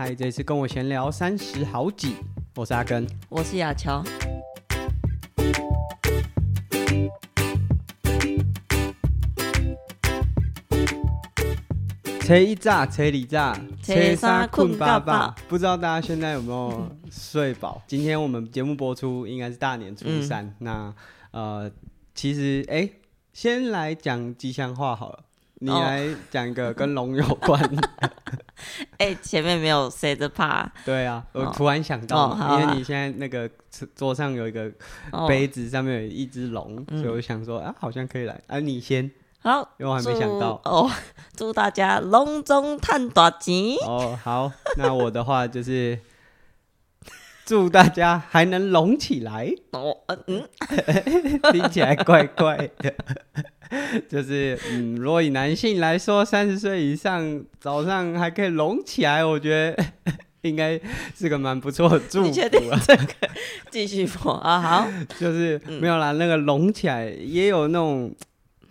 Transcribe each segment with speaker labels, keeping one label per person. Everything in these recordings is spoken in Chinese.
Speaker 1: 嗨，这次跟我闲聊三十好几，我是阿根，
Speaker 2: 我是雅乔。
Speaker 1: 车一炸，车里炸，车三困爸爸。不知道大家现在有没有睡饱？今天我们节目播出应该是大年初三。嗯、那呃，其实哎、欸，先来讲吉祥话好了。你来讲一个跟龙有关的。
Speaker 2: 哎、欸，前面没有谁的怕。
Speaker 1: 对啊，我突然想到，哦、因为你现在那个桌上有一个杯子，上面有一只龙，哦、所以我想说啊，好像可以来。啊，你先。
Speaker 2: 好，
Speaker 1: 因为我还没想到。
Speaker 2: 哦，祝大家龙中探大吉。
Speaker 1: 哦，好，那我的话就是。祝大家还能隆起来哦，嗯，听起来怪怪的，就是嗯，如果以男性来说，三十岁以上早上还可以隆起来，我觉得 应该是个蛮不错的祝福。你确定这个
Speaker 2: 继续播啊？好，
Speaker 1: 就是没有啦，那个隆起来也有那种。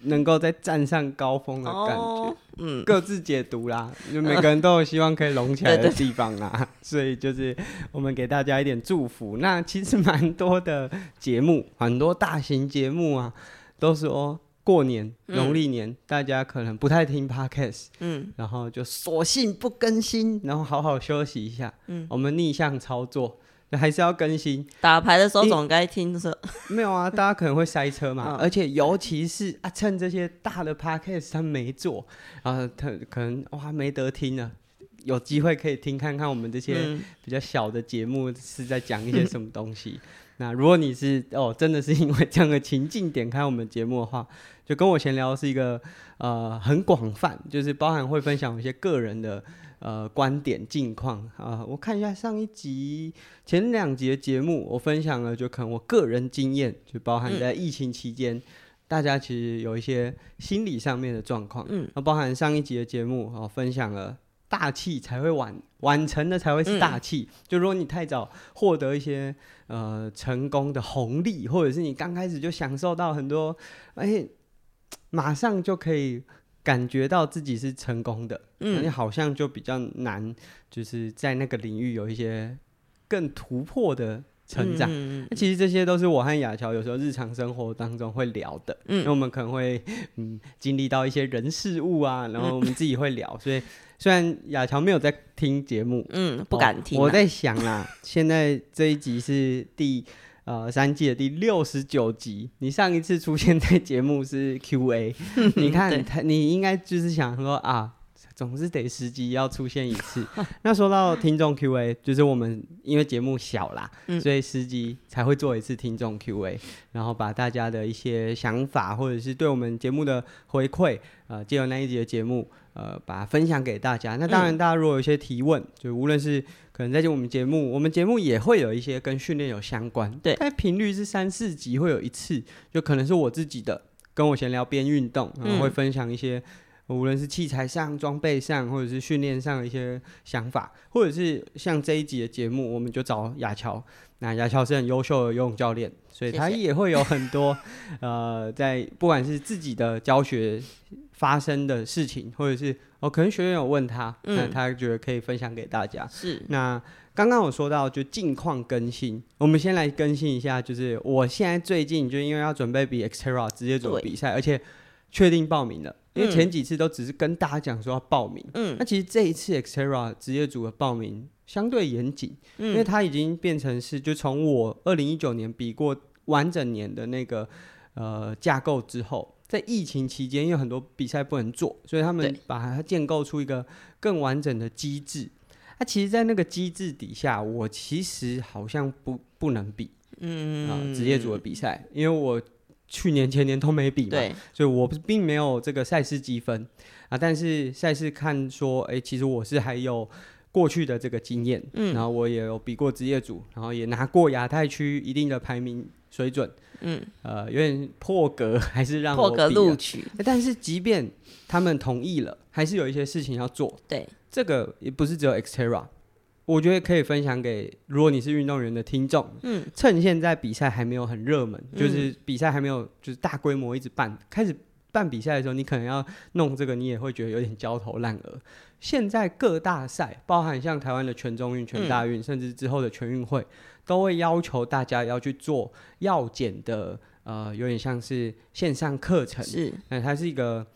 Speaker 1: 能够再站上高峰的感觉，哦、嗯，各自解读啦，就每个人都有希望可以隆起来的地方啦，呃、所以就是我们给大家一点祝福。那其实蛮多的节目，很多大型节目啊，都说过年农历年，嗯、大家可能不太听 Podcast，嗯，然后就索性不更新，然后好好休息一下，嗯，我们逆向操作。还是要更新。
Speaker 2: 打牌的时候总该听说。
Speaker 1: 没有啊，大家可能会塞车嘛，嗯、而且尤其是啊，趁这些大的 podcast 他没做，然后他可能哇没得听了，有机会可以听看看我们这些比较小的节目是在讲一些什么东西。嗯、那如果你是哦，真的是因为这样的情境点开我们节目的话，就跟我闲聊是一个呃很广泛，就是包含会分享一些个人的。呃，观点近况啊，我看一下上一集、前两集的节目，我分享了就可能我个人经验，就包含在疫情期间，嗯、大家其实有一些心理上面的状况。嗯，那包含上一集的节目，我分享了大器才会晚，晚成的才会是大器。嗯、就如果你太早获得一些呃成功的红利，或者是你刚开始就享受到很多，而且马上就可以。感觉到自己是成功的，嗯，你好像就比较难，就是在那个领域有一些更突破的成长。嗯，其实这些都是我和雅乔有时候日常生活当中会聊的，嗯，因为我们可能会嗯经历到一些人事物啊，然后我们自己会聊，嗯，所以虽然雅乔没有在听节目，嗯，
Speaker 2: 不敢听，
Speaker 1: 我在想啦，现在这一集是第。呃，三季的第六十九集，你上一次出现在节目是 Q&A，你看他，你应该就是想说啊，总是得十集要出现一次。那说到听众 Q&A，就是我们因为节目小啦，嗯、所以十集才会做一次听众 Q&A，然后把大家的一些想法或者是对我们节目的回馈，呃，借由那一集的节目，呃，把它分享给大家。那当然，大家如果有一些提问，嗯、就无论是可能在听我们节目，我们节目也会有一些跟训练有相关，对，但频率是三四集会有一次，就可能是我自己的，跟我闲聊边运动，然后会分享一些、嗯、无论是器材上、装备上，或者是训练上的一些想法，或者是像这一集的节目，我们就找雅乔，那雅乔是很优秀的游泳教练，所以他也会有很多呃，在不管是自己的教学发生的事情，或者是。哦，可能学员有问他，那、嗯、他觉得可以分享给大家。是，那刚刚我说到就近况更新，我们先来更新一下，就是我现在最近就因为要准备比 Xterra 职业组的比赛，而且确定报名了。因为前几次都只是跟大家讲说要报名，嗯，那其实这一次 Xterra 职业组的报名相对严谨，嗯、因为它已经变成是就从我二零一九年比过完整年的那个呃架构之后。在疫情期间，因为很多比赛不能做，所以他们把它建构出一个更完整的机制。那、啊、其实，在那个机制底下，我其实好像不不能比，嗯啊，职业组的比赛，因为我去年前年都没比嘛，对所以我并没有这个赛事积分啊。但是赛事看说，哎、欸，其实我是还有过去的这个经验，嗯，然后我也有比过职业组，然后也拿过亚太区一定的排名水准。嗯，呃，有点破格，还是让破格录取。但是，即便他们同意了，还是有一些事情要做。对，这个也不是只有 Xterra，我觉得可以分享给如果你是运动员的听众。嗯，趁现在比赛还没有很热门，就是比赛还没有就是大规模一直办，开始办比赛的时候，你可能要弄这个，你也会觉得有点焦头烂额。现在各大赛，包含像台湾的全中运、全大运，嗯、甚至之后的全运会，都会要求大家要去做药检的，呃，有点像是线上课程，是，那它是一个，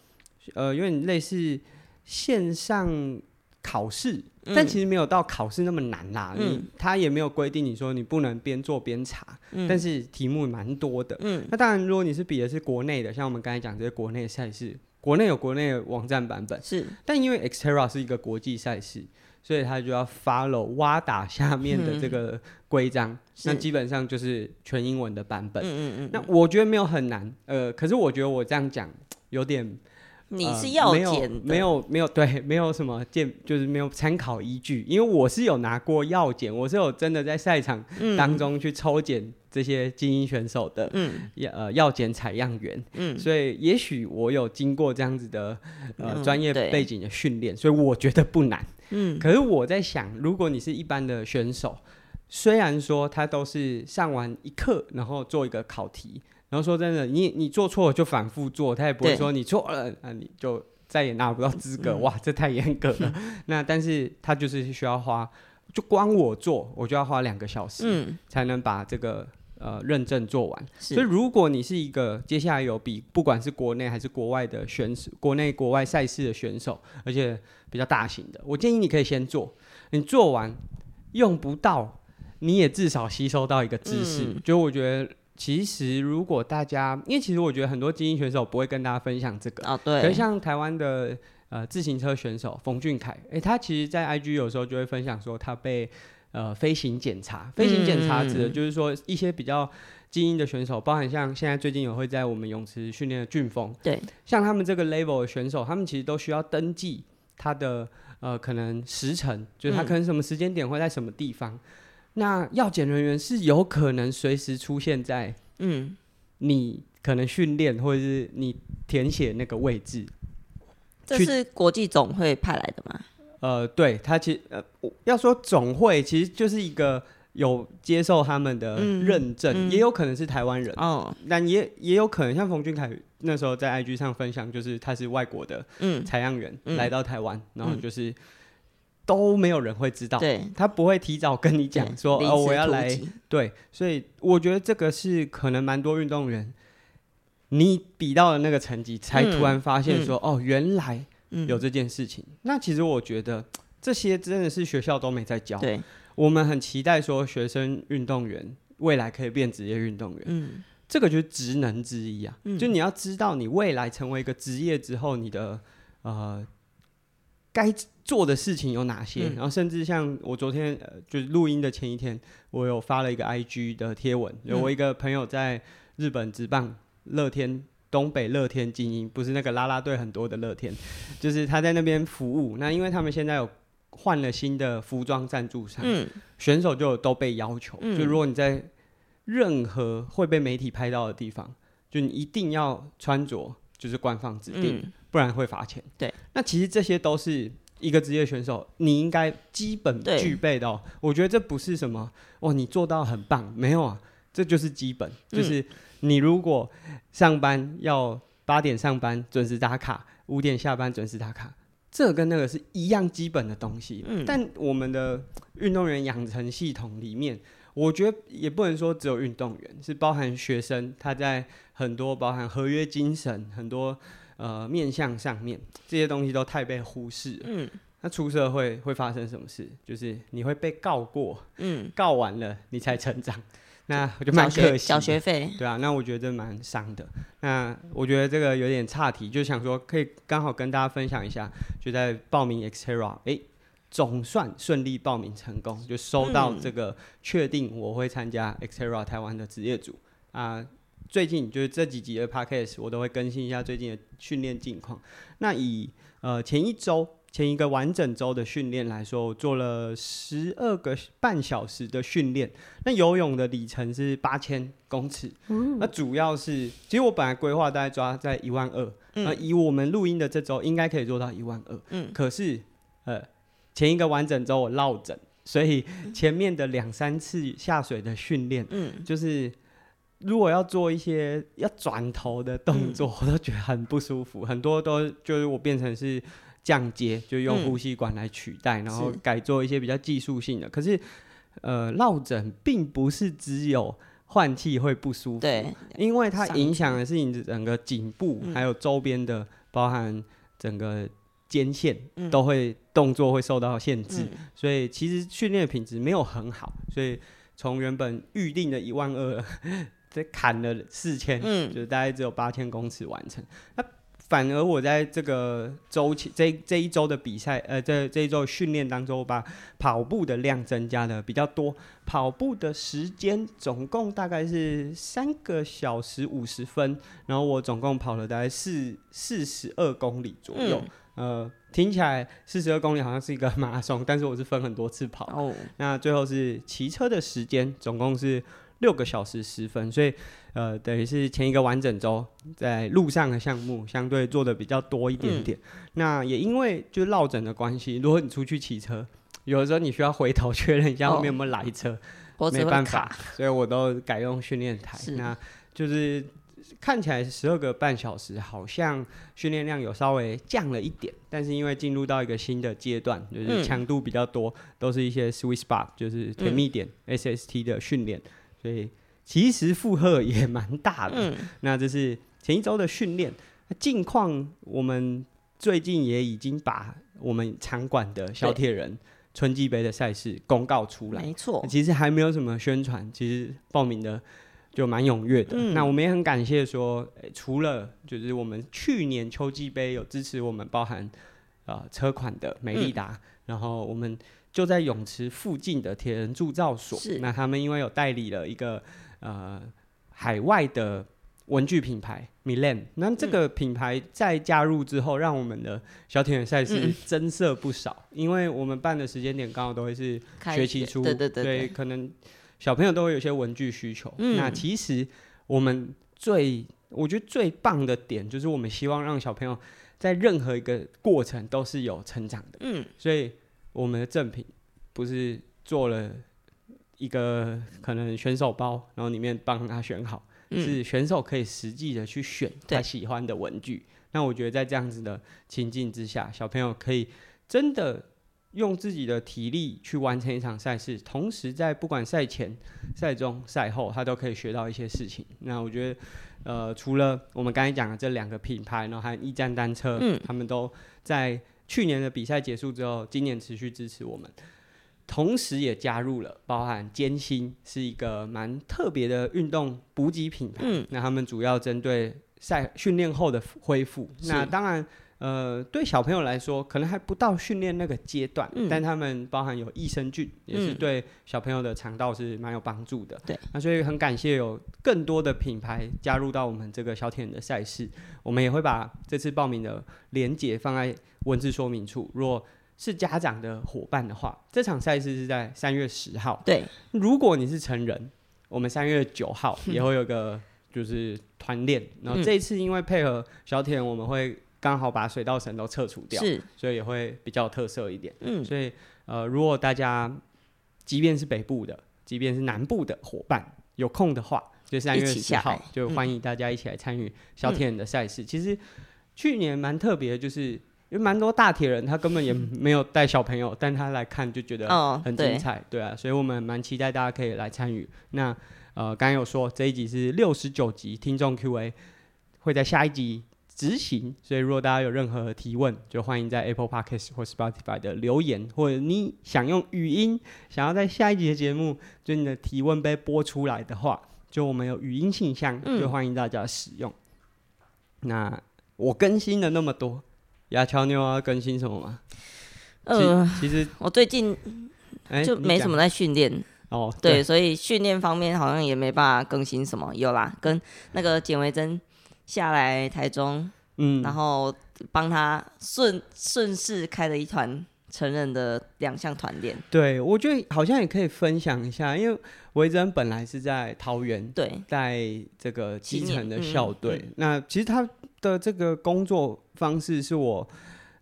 Speaker 1: 呃，有点类似线上考试，嗯、但其实没有到考试那么难啦。嗯、你他也没有规定你说你不能边做边查，嗯、但是题目蛮多的。嗯，那当然，如果你是比的是国内的，像我们刚才讲这些国内赛事。国内有国内的网站版本，是，但因为 Xterra 是一个国际赛事，所以他就要 follow WADA 下面的这个规章，嗯、那基本上就是全英文的版本。嗯嗯嗯。那我觉得没有很难，呃，可是我觉得我这样讲有点。
Speaker 2: 你是要检、呃、
Speaker 1: 没有没有对，没有什么见，就是没有参考依据。因为我是有拿过药检，我是有真的在赛场当中去抽检这些精英选手的，嗯，呃，药检采样员，嗯，所以也许我有经过这样子的呃专业背景的训练，所以我觉得不难，嗯。可是我在想，如果你是一般的选手，虽然说他都是上完一课，然后做一个考题。然后说真的，你你做错了就反复做，他也不会说你错了，那你就再也拿不到资格。嗯、哇，这太严格了。嗯、那但是他就是需要花，就光我做，我就要花两个小时，嗯、才能把这个呃认证做完。所以如果你是一个接下来有比不管是国内还是国外的选手，国内国外赛事的选手，而且比较大型的，我建议你可以先做。你做完用不到，你也至少吸收到一个知识。嗯、就我觉得。其实，如果大家，因为其实我觉得很多精英选手不会跟大家分享这个啊，对。可是像台湾的呃自行车选手冯俊凯，哎、欸，他其实，在 IG 有时候就会分享说，他被呃飞行检查。飞行检查指的就是说一些比较精英的选手，包含像现在最近有会在我们泳池训练的俊峰，对。像他们这个 level 的选手，他们其实都需要登记他的呃可能时辰，就是他可能什么时间点会在什么地方。嗯那药检人员是有可能随时出现在，嗯，你可能训练或者是你填写那个位置，
Speaker 2: 这是国际总会派来的吗？
Speaker 1: 呃，对，他其实呃，要说总会其实就是一个有接受他们的认证，嗯嗯、也有可能是台湾人哦，但也也有可能像冯俊凯那时候在 IG 上分享，就是他是外国的采样员来到台湾，嗯、然后就是。嗯都没有人会知道，对，他不会提早跟你讲说哦，我要来，对，所以我觉得这个是可能蛮多运动员，你比到了那个成绩，才突然发现说、嗯、哦，原来有这件事情。嗯、那其实我觉得 这些真的是学校都没在教，对，我们很期待说学生运动员未来可以变职业运动员，嗯，这个就是职能之一啊，嗯、就你要知道你未来成为一个职业之后，你的呃。该做的事情有哪些？嗯、然后甚至像我昨天呃，就是录音的前一天，我有发了一个 IG 的贴文，有我一个朋友在日本职棒乐天东北乐天精英，不是那个啦啦队很多的乐天，就是他在那边服务。那因为他们现在有换了新的服装赞助商，嗯、选手就都被要求，嗯、就如果你在任何会被媒体拍到的地方，就你一定要穿着就是官方指定。嗯不然会罚钱。对，那其实这些都是一个职业选手你应该基本具备的喔。我觉得这不是什么哦，你做到很棒，没有啊，这就是基本。就是你如果上班要八点上班准时打卡，五点下班准时打卡，这跟那个是一样基本的东西。嗯，但我们的运动员养成系统里面，我觉得也不能说只有运动员，是包含学生，他在很多包含合约精神很多。呃，面向上面这些东西都太被忽视了。嗯，那出社会会发生什么事？就是你会被告过，嗯，告完了你才成长，那我就蛮可惜。缴学费，对啊，那我觉得这蛮伤的。那我觉得这个有点岔题，就想说可以刚好跟大家分享一下，就在报名 Xterra，哎，总算顺利报名成功，就收到这个确定我会参加 Xterra 台湾的职业组啊。呃最近就是这几集的 podcast，我都会更新一下最近的训练近况。那以呃前一周前一个完整周的训练来说，我做了十二个半小时的训练。那游泳的里程是八千公尺。嗯、那主要是，其实我本来规划大概抓在一万二。那以我们录音的这周，应该可以做到一万二。嗯。可是呃前一个完整周我落枕，所以前面的两三次下水的训练，嗯，就是。如果要做一些要转头的动作，嗯、我都觉得很不舒服。很多都就是我变成是降阶，就用呼吸管来取代，嗯、然后改做一些比较技术性的。可是，呃，落枕并不是只有换气会不舒服，
Speaker 2: 对，
Speaker 1: 因为它影响的是你整个颈部，
Speaker 2: 嗯、
Speaker 1: 还有周边的，包含整个肩线、嗯、都会动作会受到限制，嗯、所以其实训练的品质没有很好。所以从原本预定的一万二，再砍了四千，嗯，就大概只有八千公尺完成。那反而我在这个周期这这一周的比赛，呃，这这一周训练当中，我把跑步的量增加的比较多，跑步的时间总共大概是三个小时五十分，然后我总共跑了大概四四十二公里左右，嗯、呃，听起来四十二公里好像是一个 马拉松，但是我是分很多次跑，哦，那最后是骑车的时间总共是六个小时十分，所以。呃，等于是前一个完整周在路上的项目相对做的比较多一点点。嗯、那也因为就落枕的关系，如果你出去骑车，有的时候你需要回头确认一下后面有没有来车，
Speaker 2: 哦、
Speaker 1: 没办法，所以我都改用训练台。那就是看起来十二个半小时，好像训练量有稍微降了一点，但是因为进入到一个新的阶段，就是强度比较多，嗯、都是一些 sweet spot，就是甜蜜点、嗯、SST 的训练，所以。其实负荷也蛮大的，嗯、那这是前一周的训练。近况，我们最近也已经把我们场馆的小铁人春季杯的赛事公告出来。
Speaker 2: 没错，
Speaker 1: 其实还没有什么宣传，其实报名的就蛮踊跃的。嗯、那我们也很感谢说，欸、除了就是我们去年秋季杯有支持我们，包含呃车款的美利达，嗯、然后我们就在泳池附近的铁人铸造所，是那他们因为有代理了一个。呃，海外的文具品牌 Milan，那这个品牌在加入之后，让我们的小铁人赛事增色不少。嗯、因为我们办的时间点刚好都会是学期初，对对对，对，可能小朋友都会有些文具需求。嗯、那其实我们最，我觉得最棒的点就是我们希望让小朋友在任何一个过程都是有成长的。嗯，所以我们的赠品不是做了。一个可能选手包，然后里面帮他选好，嗯、是选手可以实际的去选他喜欢的文具。那我觉得在这样子的情境之下，小朋友可以真的用自己的体力去完成一场赛事，同时在不管赛前、赛中、赛后，他都可以学到一些事情。那我觉得，呃，除了我们刚才讲的这两个品牌，然后还有驿站单车，嗯、他们都在去年的比赛结束之后，今年持续支持我们。同时也加入了，包含艰辛是一个蛮特别的运动补给品牌。嗯，那他们主要针对赛训练后的恢复。那当然，呃，对小朋友来说，可能还不到训练那个阶段，嗯、但他们包含有益生菌，也是对小朋友的肠道是蛮有帮助的。对、嗯，那所以很感谢有更多的品牌加入到我们这个小铁人的赛事。我们也会把这次报名的连接放在文字说明处。若是家长的伙伴的话，这场赛事是在三月十号。对，如果你是成人，我们三月九号也会有个就是团练。嗯、然后这一次因为配合小铁人，我们会刚好把水稻绳都撤除掉，是，所以也会比较特色一点。嗯，所以呃，如果大家即便是北部的，即便是南部的伙伴有空的话，就三月十号就欢迎大家一起来参与小铁人的赛事。嗯、其实去年蛮特别的，就是。因为蛮多大铁人，他根本也没有带小朋友，但他来看就觉得很精彩，哦、对，对啊，所以我们蛮期待大家可以来参与。那呃，刚刚有说这一集是六十九集听众 Q&A，会在下一集执行，所以如果大家有任何提问，就欢迎在 Apple Podcast 或 Spotify 的留言，或者你想用语音，想要在下一集的节目，就你的提问被播出来的话，就我们有语音信箱，就欢迎大家使用。嗯、那我更新了那么多。亚乔，妞啊更新什么吗？
Speaker 2: 呃，
Speaker 1: 其实
Speaker 2: 我最近就没什么在训练、欸、哦，对，对所以训练方面好像也没办法更新什么。有啦，跟那个简维珍下来台中，嗯，然后帮他顺顺势开了一团成人的两项团练。
Speaker 1: 对，我觉得好像也可以分享一下，因为维珍本来是在桃园，
Speaker 2: 对，
Speaker 1: 在这个基层的校队，嗯嗯、那其实他。的这个工作方式是我，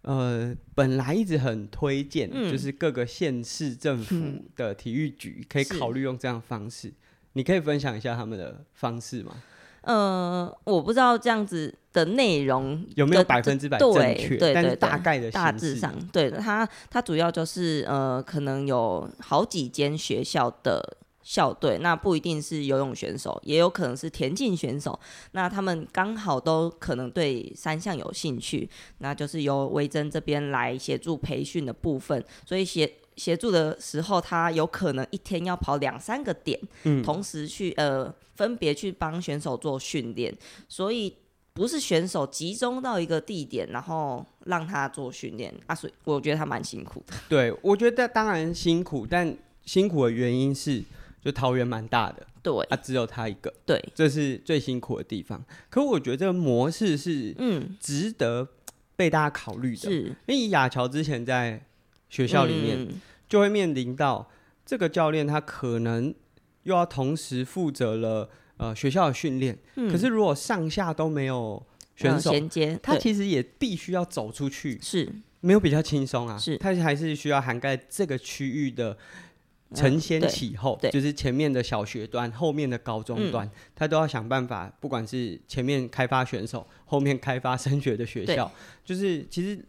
Speaker 1: 呃，本来一直很推荐，嗯、就是各个县市政府的体育局可以考虑用这样的方式。是你可以分享一下他们的方式吗？
Speaker 2: 呃，我不知道这样子的内容
Speaker 1: 有没有百分之百正确？
Speaker 2: 对对，
Speaker 1: 但是大概的
Speaker 2: 大致上，对它它主要就是呃，可能有好几间学校的校队，那不一定是游泳选手，也有可能是田径选手。那他们刚好都可能对三项有兴趣，那就是由维珍这边来协助培训的部分。所以协协助的时候，他有可能一天要跑两三个点，嗯，同时去呃分别去帮选手做训练，所以。不是选手集中到一个地点，然后让他做训练啊，所以我觉得他蛮辛苦的。
Speaker 1: 对，我觉得当然辛苦，但辛苦的原因是，就桃园蛮大的，
Speaker 2: 对，
Speaker 1: 啊，只有他一个，
Speaker 2: 对，
Speaker 1: 这是最辛苦的地方。可我觉得这个模式是，嗯，值得被大家考虑的。是，因为亚乔之前在学校里面就会面临到这个教练，他可能又要同时负责了。呃，学校的训练，嗯，可是如果上下都没有选手衔接，他其实也必须要走出去，是。没有比较轻松啊，是，他还是需要涵盖这个区域的承先启后，嗯，就是前面的小学端，后面的高中端，嗯，他都要想办法，不管是前面开发选手，后面开发升学的学校，就是其实。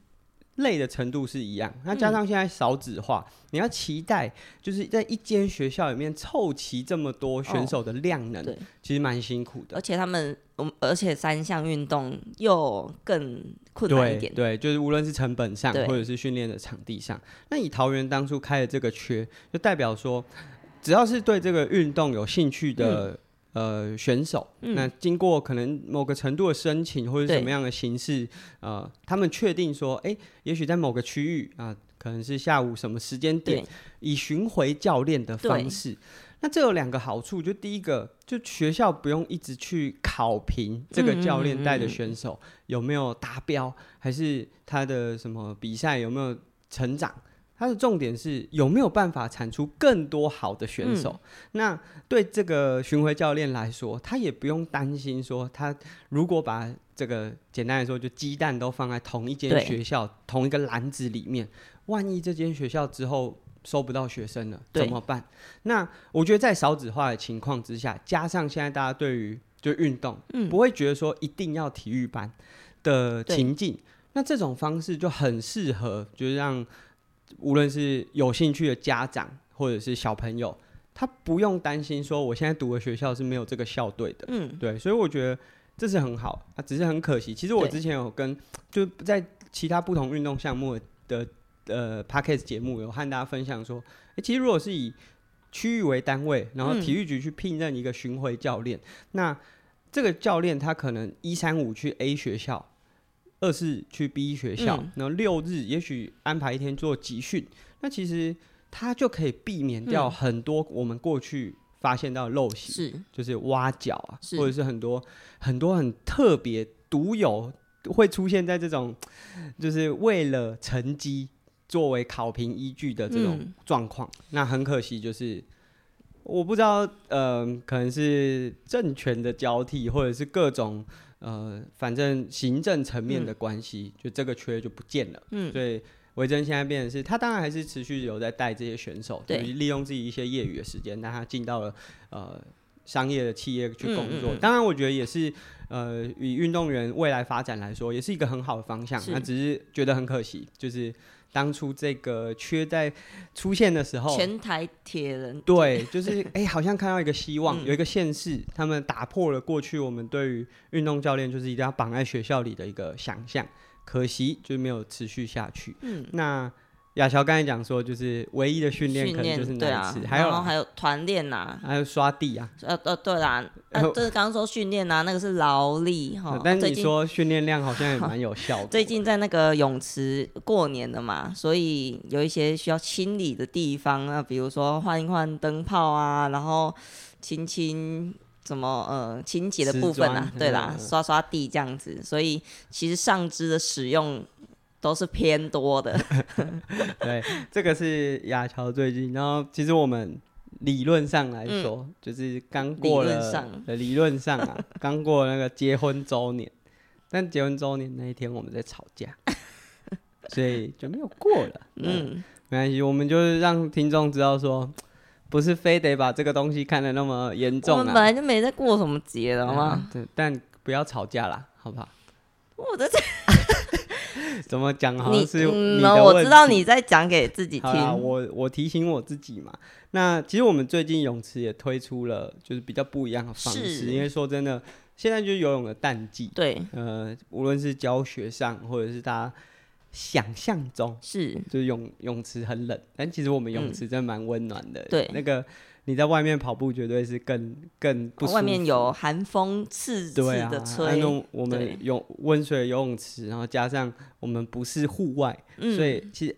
Speaker 1: 累的程度是一样，那加上现在少子化，嗯，你要期待就是在一间学校里面凑齐这么多选手的量能，哦，其实蛮辛苦的。
Speaker 2: 而且他们，而且三项运动又更困难一点。
Speaker 1: 对，对就是无论是成本上，或者是训练的场地上，那以桃园当初开的这个缺，就代表说，只要是对这个运动有兴趣的。嗯呃，选手、嗯，那经过可能某个程度的申请或者什么样的形式，呃，他们确定说，哎、欸，也许在某个区域啊、呃，可能是下午什么时间点，以巡回教练的方式，那这有两个好处，就第一个，就学校不用一直去考评这个教练带的选手有没有达标，还是他的什么比赛有没有成长。它的重点是有没有办法产出更多好的选手。嗯、那对这个巡回教练来说，他也不用担心说，他如果把这个简单来说，就鸡蛋都放在同一间学校、同一个篮子里面，万一这间学校之后收不到学生了，怎么办？那我觉得在少子化的情况之下，加上现在大家对于就运动、嗯，不会觉得说一定要体育班的情境，那这种方式就很适合，就是让。无论是有兴趣的家长或者是小朋友，他不用担心说我现在读的学校是没有这个校队的，嗯，对，所以我觉得这是很好啊，只是很可惜。其实我之前有跟就在其他不同运动项目的呃 Podcast 节目有和大家分享说，欸，其实如果是以区域为单位，然后体育局去聘任一个巡回教练，嗯，那这个教练他可能一三五去 A 学校。二是去 B 学校，嗯、然后六日也许安排一天做集训，那其实他就可以避免掉很多我们过去发现到的陋习，就是挖角啊，或者是很多很多很特别独有会出现在这种，就是为了成绩作为考评依据的这种状况、嗯。那很可惜，就是我不知道，呃，可能是政权的交替，或者是各种。呃，反正行政层面的关系、嗯，就这个缺就不见了。嗯，所以维珍现在变成是，他当然还是持续有在带这些选手，对，利用自己一些业余的时间，让他进到了呃商业的企业去工作。嗯嗯嗯、当然，我觉得也是呃，以运动员未来发展来说，也是一个很好的方向。那只是觉得很可惜，就是。当初这个缺在出现的时候，
Speaker 2: 前台铁人
Speaker 1: 对，就是哎、欸，好像看到一个希望，嗯、有一个县市，他们打破了过去我们对于运动教练就是一定要绑在学校里的一个想象，可惜就没有持续下去。嗯，那。亚乔刚才讲说，就是唯一的训练可能就是那一次，还有
Speaker 2: 还有团练呐，
Speaker 1: 还有刷地啊，
Speaker 2: 呃呃对啦，呃就是刚刚说训练呐，那个是劳力哈。
Speaker 1: 但是你说训练量好像也蛮有效的。
Speaker 2: 最近在那个泳池过年了嘛，所以有一些需要清理的地方啊，比如说换一换灯泡啊，然后清清什么呃清洁的部分啊，对啦，刷刷地这样子，所以其实上肢的使用。都是偏多的，
Speaker 1: 对，这个是亚乔最近。然后其实我们理论上来说，嗯、就是刚过了，理论上，啊，刚过那个结婚周年，但结婚周年那一天我们在吵架，所以就没有过了。嗯，没关系，我们就是让听众知道说，不是非得把这个东西看得那么严重啊。
Speaker 2: 我们本来就没在过什么节了，好吗？
Speaker 1: 对，但不要吵架啦，好不好？
Speaker 2: 我的这
Speaker 1: 怎么讲？好像是
Speaker 2: 你，嗯，我知道你在讲给自己听。
Speaker 1: 我我提醒我自己嘛。那其实我们最近泳池也推出了，就是比较不一样的方式。因为说真的，现在就是游泳的淡季。
Speaker 2: 对。
Speaker 1: 呃，无论是教学上，或者是大家想象中，
Speaker 2: 是
Speaker 1: 就是泳泳池很冷，但其实我们泳池真的蛮温暖的。
Speaker 2: 对，
Speaker 1: 那个。你在外面跑步绝对是更更不舒服。
Speaker 2: 外面有寒风刺刺的吹。
Speaker 1: 我们有温水游泳池，然后加上我们不是户外，嗯，所以其实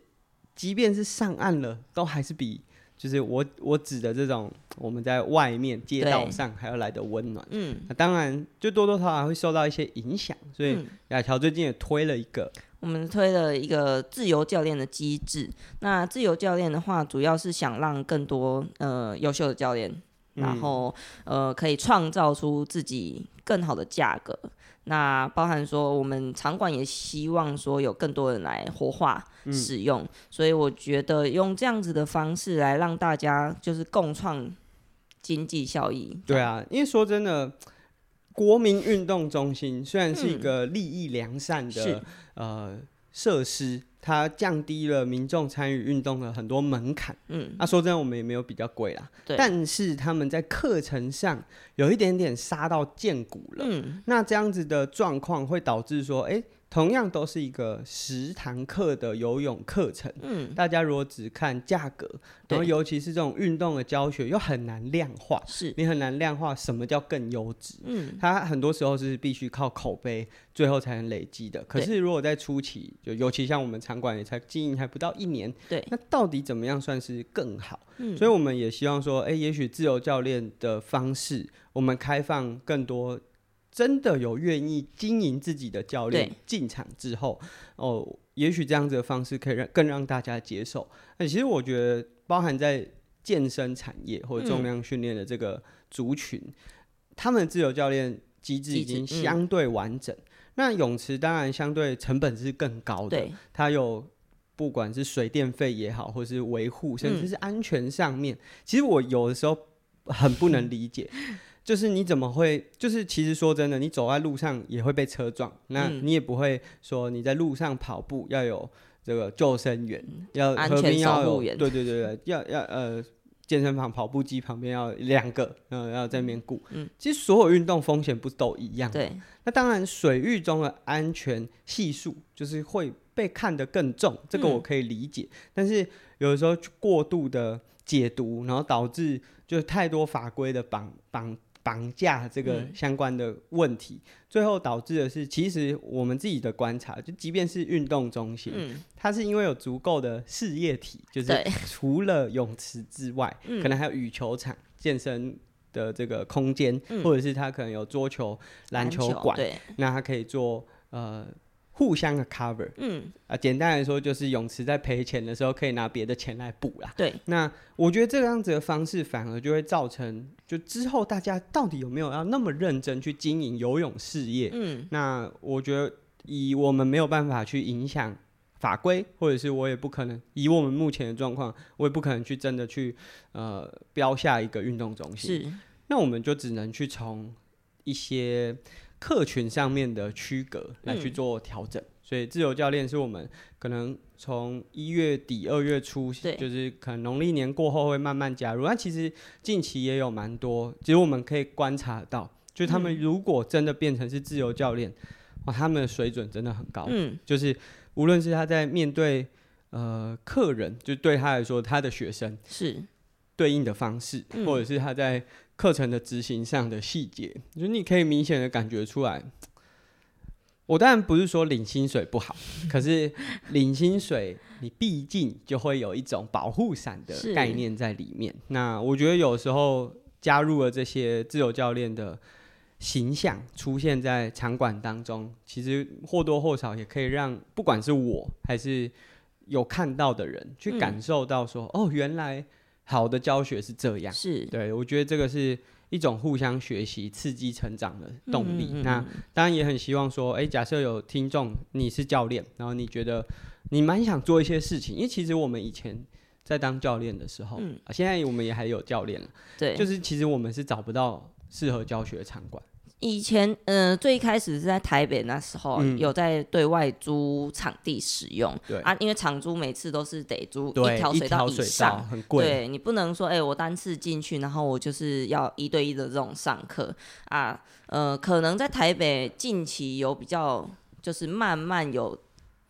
Speaker 1: 即便是上岸了，都还是比就是我我指的这种我们在外面街道上还要来的温暖。嗯，那当然就多多少少会受到一些影响，所以亚乔最近也推了一个。
Speaker 2: 我们推了一个自由教练的机制。那自由教练的话，主要是想让更多呃优秀的教练，然后呃可以创造出自己更好的价格。那包含说，我们场馆也希望说有更多人来活化使用。所以我觉得用这样子的方式来让大家就是共创经济效益。
Speaker 1: 对啊，因为说真的。国民运动中心虽然是一个利益良善的、嗯、呃设施，它降低了民众参与运动的很多门槛。嗯，那、啊、说真的，我们也没有比较贵啦。对。但是他们在课程上有一点点杀到剑骨了。嗯。那这样子的状况会导致说，哎、欸。同样都是一个十堂课的游泳课程，嗯，大家如果只看价格，然后尤其是这种运动的教学又很难量化，是。你很难量化什么叫更优质，嗯，它很多时候是必须靠口碑，最后才能累积的。可是如果在初期，就尤其像我们场馆也才经营还不到一年，对，那到底怎么样算是更好？嗯，所以我们也希望说，哎、欸，也许自由教练的方式，我们开放更多。真的有愿意经营自己的教练进场之后，哦，也许这样子的方式可以让更让大家接受。那其实我觉得，包含在健身产业或者重量训练的这个族群，嗯、他们的自由教练机制已经相对完整。嗯、那泳池当然相对成本是更高的，它有不管是水电费也好，或是维护，甚至是安全上面，嗯、其实我有的时候很不能理解。就是你怎么会？就是其实说真的，你走在路上也会被车撞，那你也不会说你在路上跑步要有这个救生员，要
Speaker 2: 安全要有员，
Speaker 1: 对对对对，要要呃健身房跑步机旁边要两个，嗯，要在那边顾。嗯，其实所有运动风险不都一样？对。那当然，水域中的安全系数就是会被看得更重，这个我可以理解。但是有的时候过度的解读，然后导致就是太多法规的绑绑。绑架这个相关的问题，嗯，最后导致的是，其实我们自己的观察，就即便是运动中心，嗯，它是因为有足够的事业体，就是除了泳池之外，可能还有羽球场、健身的这个空间，嗯，或者是它可能有桌球、篮球馆，那它可以做呃。互相的 cover，嗯啊，简单来说就是泳池在赔钱的时候可以拿别的钱来补啦。对，那我觉得这个样子的方式反而就会造成，就之后大家到底有没有要那么认真去经营游泳事业？嗯，那我觉得以我们没有办法去影响法规，或者是我也不可能以我们目前的状况，我也不可能去真的去呃标下一个运动中心。是，那我们就只能去从一些。客群上面的区隔来去做调整，嗯，所以自由教练是我们可能从一月底二月初，就是可能农历年过后会慢慢加入。那其实近期也有蛮多，其实我们可以观察到，就他们如果真的变成是自由教练，嗯，哇，他们的水准真的很高。嗯，就是无论是他在面对呃客人，就对他来说，他的学生是对应的方式，嗯，或者是他在。课程的执行上的细节，就你可以明显的感觉出来。我当然不是说领薪水不好，可是领薪水，你毕竟就会有一种保护伞的概念在里面。那我觉得有时候加入了这些自由教练的形象出现在场馆当中，其实或多或少也可以让不管是我还是有看到的人去感受到说，嗯、哦，原来。好的教学是这样，是。对，我觉得这个是一种互相学习、刺激成长的动力。嗯嗯嗯，那当然也很希望说，哎、欸，假设有听众你是教练，然后你觉得你蛮想做一些事情，因为其实我们以前在当教练的时候，嗯，现在我们也还有教练了，对，就是其实我们是找不到适合教学的场馆。
Speaker 2: 以前，嗯、呃，最一开始是在台北那时候，嗯、有在对外租场地使用。
Speaker 1: 对
Speaker 2: 啊，因为场租每次都是得租一条水道以上，
Speaker 1: 很贵。
Speaker 2: 对，你不能说，哎、欸，我单次进去，然后我就是要一对一的这种上课啊。呃，可能在台北近期有比较，就是慢慢有。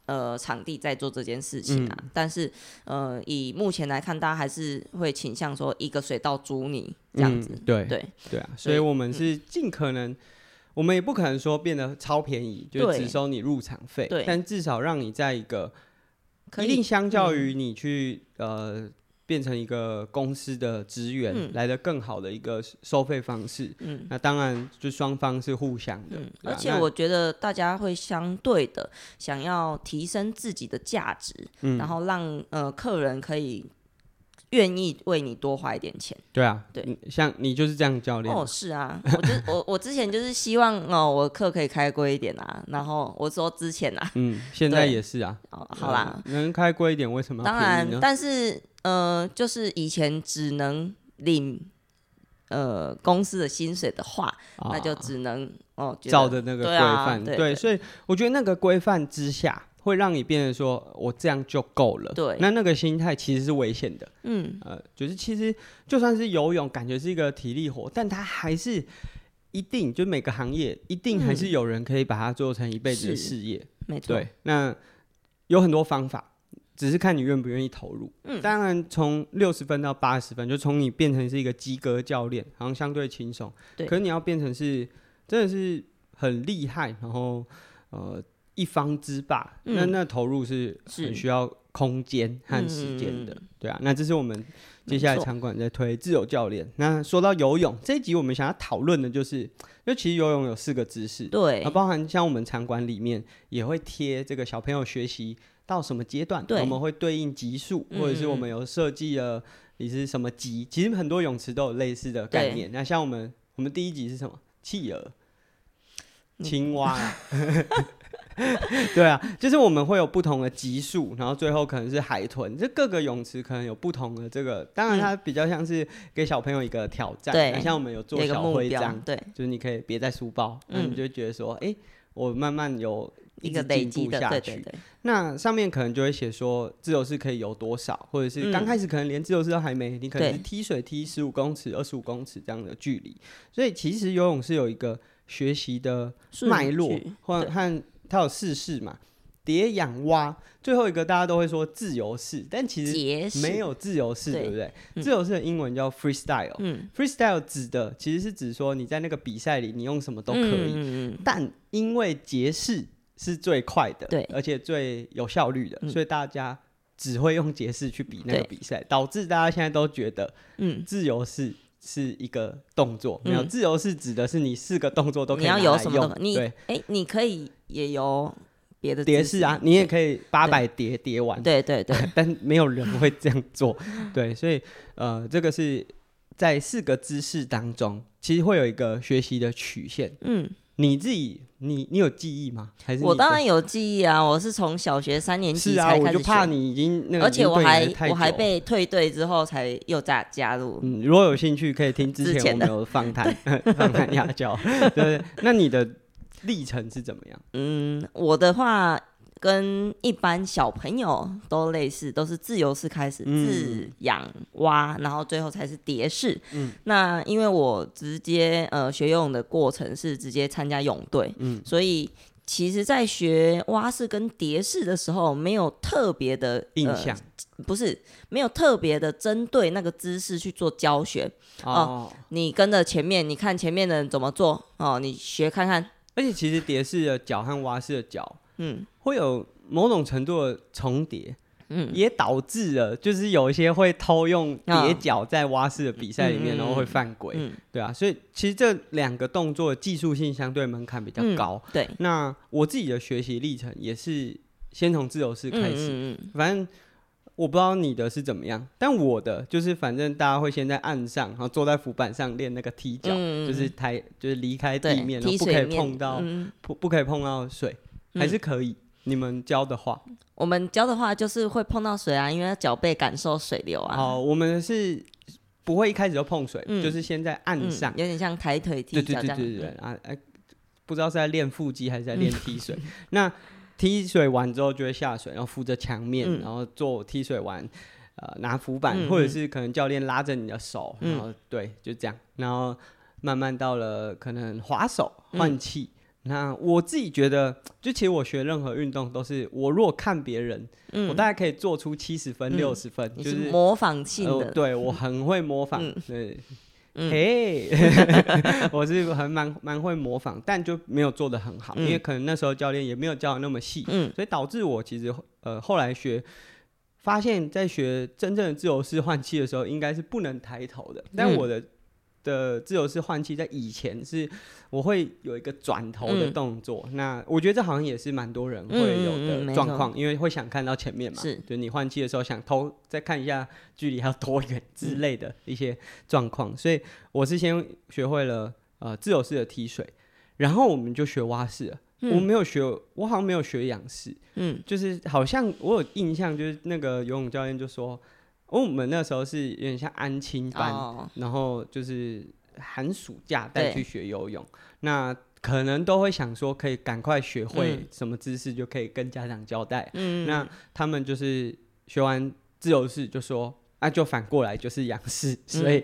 Speaker 2: 呃，场地在做这件事情啊，嗯、但是呃，以目前来看，大家还是会倾向说一个水道租你这样子，
Speaker 1: 嗯、对
Speaker 2: 对
Speaker 1: 对啊，所以我们是尽可能，嗯、我们也不可能说变得超便宜，就只收你入场
Speaker 2: 费，
Speaker 1: 但至少让你在一个一定相较于你去、嗯、呃。变成一个公司的职员，嗯、来的更好的一个收费方式。嗯，那当然就双方是互相的。
Speaker 2: 而且我觉得大家会相对的想要提升自己的价值，嗯、然后让呃客人可以愿意为你多花一点钱。
Speaker 1: 对啊，
Speaker 2: 对，
Speaker 1: 像你就是这样教练。
Speaker 2: 哦，是啊，我就我我之前就是希望哦，我课可以开贵一点啊。然后我说之前啊，
Speaker 1: 嗯，现在也是啊。
Speaker 2: 哦，好啦，
Speaker 1: 能开贵一点，为什么？
Speaker 2: 当然，但是。呃，就是以前只能领呃公司的薪水的话，啊、那就只能哦
Speaker 1: 照着那个规范。对，啊、对，对，对，所以我觉得那个规范之下，会让你变得说我这样就够了。
Speaker 2: 对，
Speaker 1: 那那个心态其实是危险的。嗯，呃，就是其实就算是游泳，感觉是一个体力活，但它还是一定，就每个行业一定还是有人可以把它做成一辈子的事业。
Speaker 2: 没错。
Speaker 1: 对，那有很多方法。只是看你愿不愿意投入。嗯，当然从六十分到八十分，就从你变成是一个及格教练，好像相对轻松。
Speaker 2: 对。
Speaker 1: 可是你要变成是真的是很厉害，然后呃一方之霸，嗯、那那投入是很需要空间和时间的。嗯、对啊，那这是我们接下来场馆在推自由教练。那说到游泳这一集，我们想要讨论的就是，因为其实游泳有四个姿势，
Speaker 2: 对，
Speaker 1: 包含像我们场馆里面也会贴这个小朋友学习。到什么阶段，我们会对应级数，嗯、或者是我们有设计了你是什么级？其实很多泳池都有类似的概念。那像我们，我们第一级是什么？企鹅、青蛙。对啊，就是我们会有不同的级数，然后最后可能是海豚。这各个泳池可能有不同的这个，当然它比较像是给小朋友一个挑战。对、嗯，像我们有做小徽章，对，就是你可以别在书包，那、嗯、你就觉得说，哎、欸，我慢慢有。一个累积下去，对对对，那上面可能就会写说自由式可以游多少，或者是刚开始可能连自由式都还没，嗯、你可能是踢水踢十五公尺、二十五公尺这样的距离。所以其实游泳是有一个学习的脉络，或和它有四式嘛，蝶仰蛙，最后一个大家都会说自由式，但其实没有自由式，对。不对？嗯、自由式的英文叫 freestyle，嗯，freestyle 指的其实是指说你在那个比赛里你用什么都可以，但因为节式。是最快的，对，而且最有效率的，嗯、所以大家只会用蝶式去比那个比赛，导致大家现在都觉得，嗯，自由式是一个动作，嗯、没有自由式指的是你四个动作都可以来用，你要有什么你对，哎、
Speaker 2: 欸，你可以也有别的
Speaker 1: 叠式啊，你也可以八百叠叠完，
Speaker 2: 对对对，
Speaker 1: 但没有人会这样做，对，所以呃，这个是在四个姿势当中，其实会有一个学习的曲线，嗯。你自己，你你有记忆吗？还是
Speaker 2: 我当然有记忆啊！我是从小学三年级才开始学，
Speaker 1: 我就怕你已经那个，
Speaker 2: 而且我还我还被退队之后才又再加入。
Speaker 1: 嗯，如果有兴趣，可以听之前我们有访谈 访谈亚教。对，那你的历程是怎么样？
Speaker 2: 嗯，我的话。跟一般小朋友都类似，都是自由式开始，嗯、自仰蛙，然后最后才是蝶式。嗯，那因为我直接呃学游泳的过程是直接参加泳队，嗯，所以其实在学蛙式跟蝶式的时候，没有特别的、呃、
Speaker 1: 印象，
Speaker 2: 不是没有特别的针对那个姿势去做教学哦、呃。你跟着前面，你看前面的人怎么做哦，你学看看。
Speaker 1: 而且其实蝶式的脚和蛙式的脚。嗯，会有某种程度的重叠，嗯，也导致了就是有一些会偷用叠脚在蛙式的比赛里面，然后会犯规，嗯，对啊，所以其实这两个动作的技术性相对门槛比较高，
Speaker 2: 对。那
Speaker 1: 我自己的学习历程也是先从自由式开始，反正我不知道你的是怎么样，但我的就是反正大家会先在岸上，然后坐在浮板上练那个踢脚，就是抬，就是离开地面，然后不可以碰到，不不可以碰到水。还是可以，嗯、你们教的话，
Speaker 2: 我们教的话就是会碰到水啊，因为要脚背感受水流啊。
Speaker 1: 哦，我们是不会一开始就碰水，嗯、就是先在岸上、
Speaker 2: 嗯，有点像抬腿踢脚这样。对对对对对啊！哎，
Speaker 1: 不知道是在练腹肌还是在练踢水。嗯、那踢水完之后就会下水，然后扶着墙面，嗯、然后做踢水完，呃，拿浮板，嗯、或者是可能教练拉着你的手，然后、嗯、对，就这样，然后慢慢到了可能划手换气。嗯那我自己觉得，就其实我学任何运动都是，我如果看别人，嗯、我大概可以做出七十分、六十、嗯、分，就是，是
Speaker 2: 模仿性的。呃、
Speaker 1: 对我很会模仿，嗯、对，嘿，我是很蛮蛮会模仿，但就没有做的很好，嗯、因为可能那时候教练也没有教的那么细，嗯、所以导致我其实呃后来学，发现在学真正的自由式换气的时候，应该是不能抬头的，但我的。嗯的自由式换气在以前是，我会有一个转头的动作。嗯、那我觉得这好像也是蛮多人会有的状况，嗯嗯嗯、因为会想看到前面嘛。是，就你换气的时候想偷再看一下距离还有多远之类的一些状况。嗯、所以我是先学会了呃自由式的踢水，然后我们就学蛙式我没有学，我好像没有学仰式。嗯，就是好像我有印象，就是那个游泳教练就说。我们那时候是有点像安亲班，oh. 然后就是寒暑假带去学游泳，那可能都会想说可以赶快学会什么姿势就可以跟家长交代。嗯，那他们就是学完自由式就说，那、啊、就反过来就是仰式，所以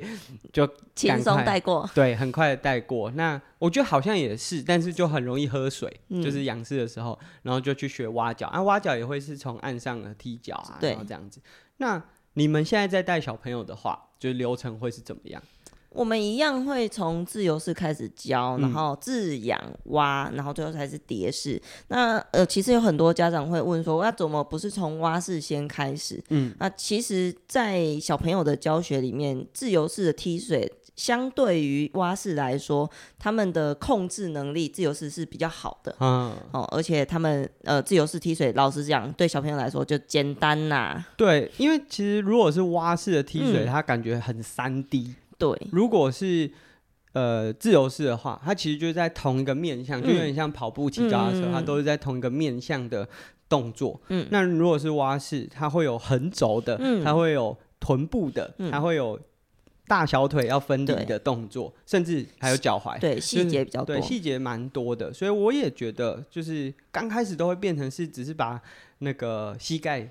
Speaker 1: 就
Speaker 2: 轻松带过。
Speaker 1: 对，很快的带过。那我觉得好像也是，但是就很容易喝水，嗯、就是仰式的时候，然后就去学蛙脚，啊，蛙脚也会是从岸上的踢脚啊，对然后这样子。那你们现在在带小朋友的话，就是流程会是怎么样？
Speaker 2: 我们一样会从自由式开始教，然后自养蛙，然后最后才是蝶式。那呃，其实有很多家长会问说，那怎么不是从蛙式先开始？嗯，那其实，在小朋友的教学里面，自由式的踢水。相对于蛙式来说，他们的控制能力自由式是比较好的，嗯，哦，而且他们呃自由式踢水，老实讲，对小朋友来说就简单呐、啊。
Speaker 1: 对，因为其实如果是蛙式的踢水，它、嗯、感觉很三 D。对，如果是呃自由式的话，它其实就是在同一个面向，就有点像跑步、骑脚踏车，它都是在同一个面向的动作。嗯，那如果是蛙式，它会有横轴的，嗯、它会有臀部的，嗯、它会有。大小腿要分离的动作，甚至还有脚踝，
Speaker 2: 对细节比较多，
Speaker 1: 对细节蛮多的，所以我也觉得，就是刚开始都会变成是只是把那个膝盖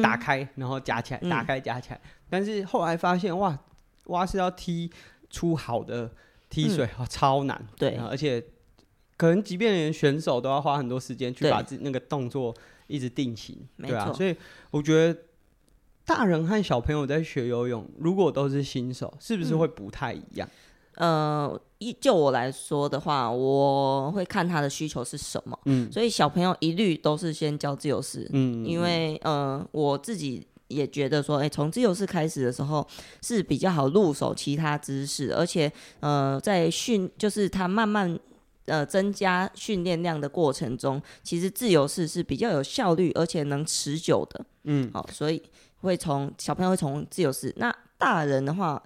Speaker 1: 打开，嗯、然后夹起来，打开夹起来，嗯、但是后来发现，哇，蛙是要踢出好的踢水，嗯、超难，对，而且可能即便连选手都要花很多时间去把自那个动作一直定型，对，对啊，所以我觉得。大人和小朋友在学游泳，如果都是新手，是不是会不太一样？
Speaker 2: 嗯、呃，一就我来说的话，我会看他的需求是什么。嗯，所以小朋友一律都是先教自由式。嗯，因为呃，我自己也觉得说，哎、欸，从自由式开始的时候是比较好入手其他姿势，而且呃，在训就是他慢慢呃增加训练量的过程中，其实自由式是比较有效率而且能持久的。嗯，好，所以。会从小朋友会从自由式，那大人的话，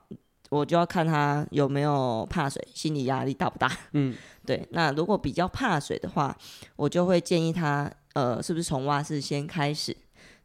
Speaker 2: 我就要看他有没有怕水，心理压力大不大。嗯，对。那如果比较怕水的话，我就会建议他，呃，是不是从蛙式先开始？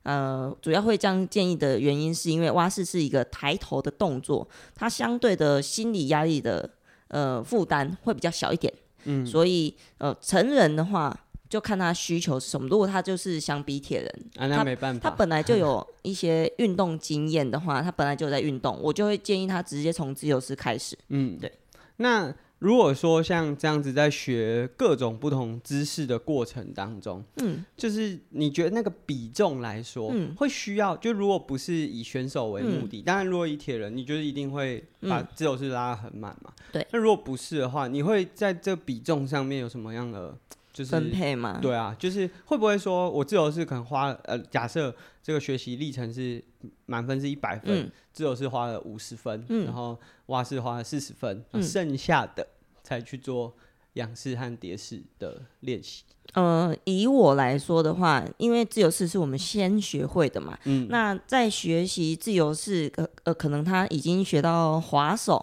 Speaker 2: 呃，主要会这样建议的原因，是因为蛙式是一个抬头的动作，它相对的心理压力的呃负担会比较小一点。嗯，所以呃，成人的话。就看他需求是什么。如果他就是想比铁人，
Speaker 1: 啊，那没办法。
Speaker 2: 他，他本来就有一些运动经验的话，他本来就在运动，我就会建议他直接从自由式开始。嗯，对。
Speaker 1: 那如果说像这样子在学各种不同姿势的过程当中，嗯，就是你觉得那个比重来说，嗯，会需要就如果不是以选手为目的，嗯，当然如果以铁人，你就是一定会把自由式拉得很满嘛。对，嗯。那如果不是的话，你会在这比重上面有什么样的？就是
Speaker 2: 分配嘛，
Speaker 1: 对啊，就是会不会说我自由式可能花了呃，假设这个学习历程是满分是一百分，嗯、自由式花了五十分，嗯、然后蛙式花了四十分，嗯、剩下的才去做仰式和蝶式的练习。
Speaker 2: 呃，以我来说的话，因为自由式是我们先学会的嘛，嗯，那在学习自由式，呃呃，可能他已经学到滑手，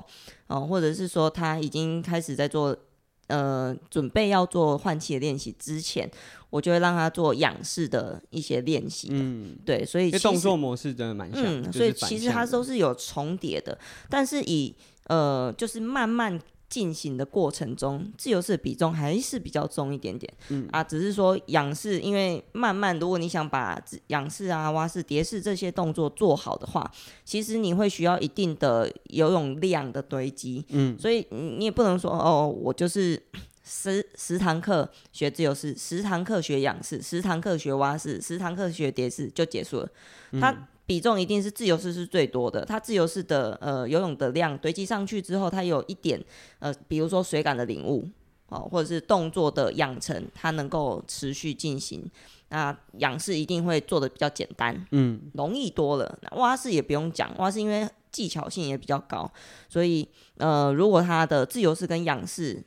Speaker 2: 哦、呃，或者是说他已经开始在做。呃准备要做换气的练习之前，我就会让他做仰式的一些练习。嗯，对，所以
Speaker 1: 动作模式真的蛮像。嗯，
Speaker 2: 所以其实它都是有重叠的，但是以呃就是慢慢。进行的过程中，自由式的比重还是比较重一点点。嗯啊，只是说仰式，因为慢慢，如果你想把仰式啊、蛙式、蝶式这些动作做好的话，其实你会需要一定的游泳量的堆积。嗯，所以你也不能说哦，我就是十十堂课学自由式，十堂课学仰式，十堂课学蛙式，十堂课学蝶式就结束了。它、嗯比重一定是自由式是最多的，它自由式的呃游泳的量堆积上去之后，它有一点呃，比如说水感的领悟哦，或者是动作的养成，它能够持续进行。那仰式一定会做得比较简单，嗯，容易多了。那蛙式也不用讲，蛙式因为技巧性也比较高，所以呃，如果它的自由式跟仰式。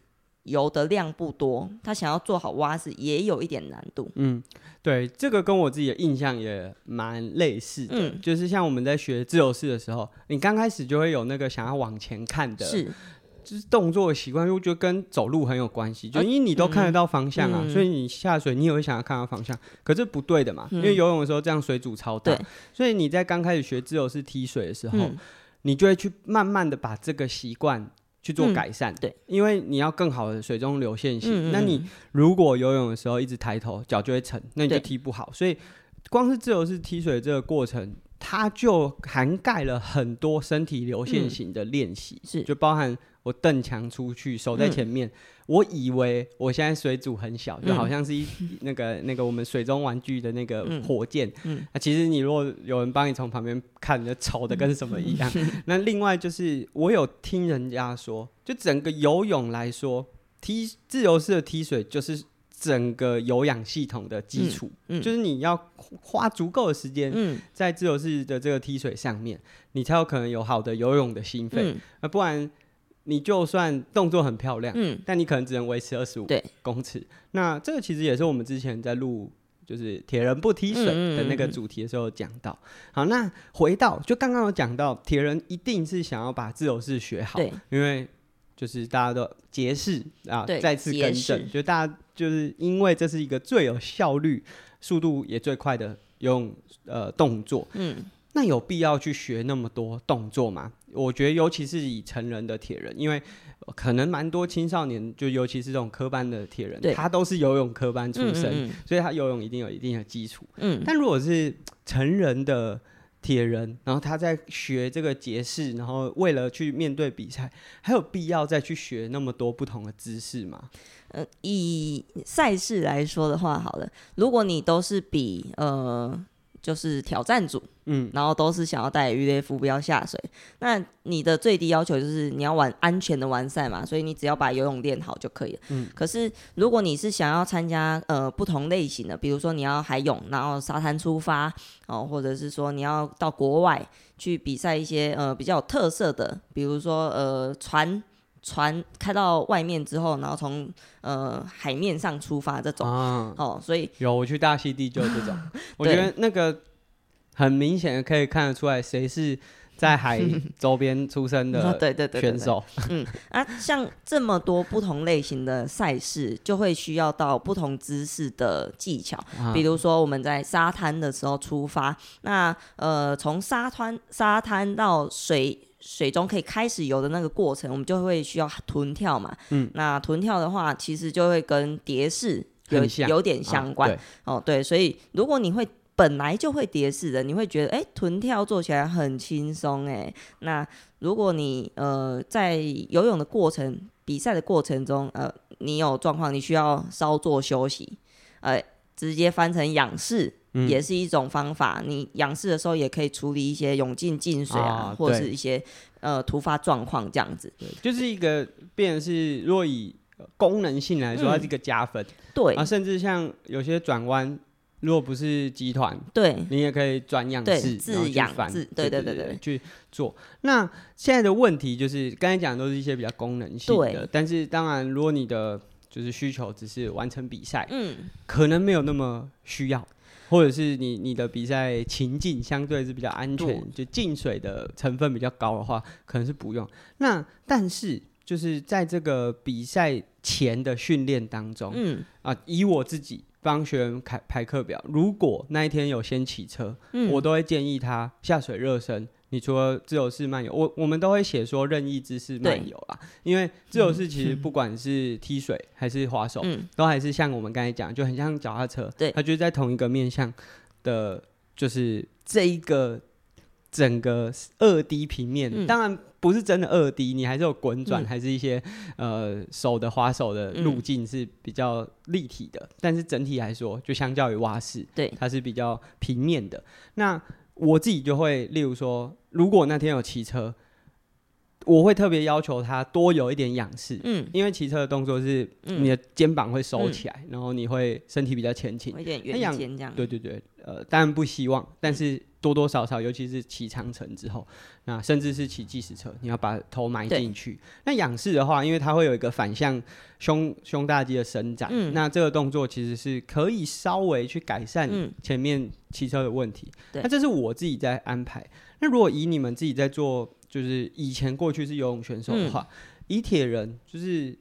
Speaker 2: 游的量不多，他想要做好蛙式也有一点难度。
Speaker 1: 嗯，对，这个跟我自己的印象也蛮类似的。嗯，就是像我们在学自由式的时候，你刚开始就会有那个想要往前看的，是，就是动作的习惯，就觉得跟走路很有关系。就因为你都看得到方向啊，嗯、所以你下水你也会想要看到方向。可是不对的嘛，嗯、因为游泳的时候这样水阻超大，所以你在刚开始学自由式踢水的时候，嗯、你就会去慢慢的把这个习惯。去做改善，嗯、对，因为你要更好的水中流线型。嗯、那你如果游泳的时候一直抬头，脚就会沉，那你就踢不好。所以，光是自由式踢水这个过程，它就涵盖了很多身体流线型的练习，是、嗯、就包含。我蹬墙出去，守在前面。嗯、我以为我现在水阻很小，嗯、就好像是一那个那个我们水中玩具的那个火箭。那、嗯那啊、其实你如果有人帮你从旁边看，就丑的跟什么一样。嗯、那另外就是我有听人家说，就整个游泳来说，踢自由式的踢水就是整个有氧系统的基础，嗯嗯、就是你要花足够的时间在自由式的这个踢水上面，你才有可能有好的游泳的心肺。嗯、啊，不然。你就算动作很漂亮，嗯，但你可能只能维持二十五公尺。那这个其实也是我们之前在录就是铁人不踢水的那个主题的时候讲到。嗯嗯嗯嗯好，那回到就刚刚有讲到，铁人一定是想要把自由式学好，对因为就是大家都蝶式啊，再次更正，就大家就是因为这是一个最有效率、速度也最快的用呃动作，嗯。那有必要去学那么多动作吗？我觉得，尤其是以成人的铁人，因为可能蛮多青少年，就尤其是这种科班的铁人，他都是游泳科班出身，嗯嗯嗯，所以他游泳一定有一定的基础。嗯，但如果是成人的铁人，然后他在学这个节式，然后为了去面对比赛，还有必要再去学那么多不同的姿势吗？
Speaker 2: 呃，以赛事来说的话，好了，如果你都是比呃。就是挑战组，嗯，然后都是想要带鱼雷浮标下水。那你的最低要求就是你要玩安全的完赛嘛，所以你只要把游泳练好就可以了。嗯，可是如果你是想要参加呃不同类型的，比如说你要海泳，然后沙滩出发哦，或者是说你要到国外去比赛一些呃比较有特色的，比如说呃船。船开到外面之后，然后从呃海面上出发这种，啊、哦，所以
Speaker 1: 有我去大溪地就这种，我觉得那个很明显的可以看得出来谁是在海 周边出生的选手，对对对。选手，
Speaker 2: 嗯啊，像这么多不同类型的赛事，就会需要到不同姿势的技巧，啊、比如说我们在沙滩的时候出发，那呃从沙滩沙滩到水。水中可以开始游的那个过程，我们就会需要臀跳嘛。嗯，那臀跳的话，其实就会跟蝶式有有点相关。啊、哦，对，所以如果你会本来就会蝶式的，你会觉得哎，臀跳做起来很轻松哎。那如果你呃在游泳的过程、比赛的过程中，呃，你有状况，你需要稍作休息，呃，直接翻成仰式。也是一种方法，你仰视的时候也可以处理一些涌进进水啊，啊或者是一些呃突发状况这样子。
Speaker 1: 对，就是一个变成是，若以功能性来说，它是一个加分。嗯、对啊，甚至像有些转弯，如果不是集团，对，你也可以转仰视，自仰式，对对对对，去做。那现在的问题就是，刚才讲的都是一些比较功能性的，但是当然，如果你的就是需求只是完成比赛，嗯，可能没有那么需要。或者是你你的比赛情境相对是比较安全，就进水的成分比较高的话，可能是不用。那但是就是在这个比赛前的训练当中，嗯啊，以我自己帮学员排排课表，如果那一天有先骑车，嗯，我都会建议他下水热身。你除了自由式漫游，我我们都会写说任意姿势漫游啦，因为自由式其实不管是踢水还是滑手，嗯，都还是像我们刚才讲，就很像脚踏车，对，它就是在同一个面向的，就是这一个整个二 D 平面，嗯、当然不是真的二 D，你还是有滚转，嗯、还是一些呃手的滑手的路径是比较立体的，嗯、但是整体来说，就相较于蛙式，对，它是比较平面的。那我自己就会，例如说，如果那天有骑车，我会特别要求他多有一点仰视，嗯，因为骑车的动作是你的肩膀会收起来，嗯、然后你会身体比较前倾，有点
Speaker 2: 圆肩这样。
Speaker 1: 对对对，呃，当然不希望，但是。多多少少，尤其是骑长城之后，那甚至是骑计时车，你要把头埋进去。那仰视的话，因为它会有一个反向胸胸大肌的伸展，嗯、那这个动作其实是可以稍微去改善前面骑车的问题。嗯、那这是我自己在安排。那如果以你们自己在做，就是以前过去是游泳选手的话，嗯、以铁人就是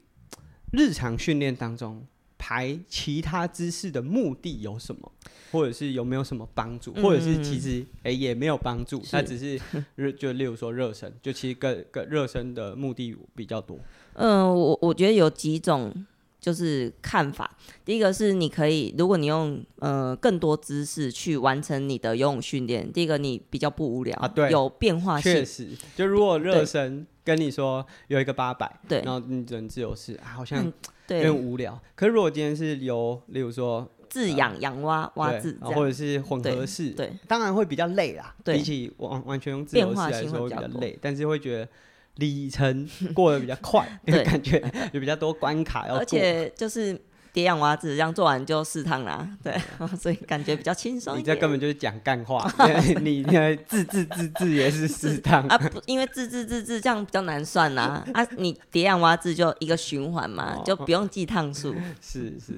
Speaker 1: 日常训练当中。排其他姿势的目的有什么，或者是有没有什么帮助，嗯、或者是其实哎、欸、也没有帮助，它只是热 就例如说热身，就其实跟跟热身的目的比较多。
Speaker 2: 嗯，我我觉得有几种就是看法。第一个是你可以，如果你用呃更多姿势去完成你的游泳训练，第一个你比较不无聊啊，对，有变化性。确实，
Speaker 1: 就如果热身跟你说有一个八百，对，然后你只能自由式，啊，好像。嗯有点无聊，可是如果今天是由，例如说
Speaker 2: 自养养蛙、蛙字，
Speaker 1: 或者是混合式，对，当然会比较累啦。比起完完全用自由式来说会比较累，但是会觉得里程过得比较快，感觉有比较多关卡要，
Speaker 2: 而且就是。叠氧蛙子这样做完就四趟啦，对，所以感觉比较轻松。
Speaker 1: 你这根本就是讲干话，你自自自自也是四趟
Speaker 2: 啊？不，因为自自自自这样比较难算呐啊，啊！你叠氧蛙子就一个循环嘛，就不用记趟数。
Speaker 1: 是是。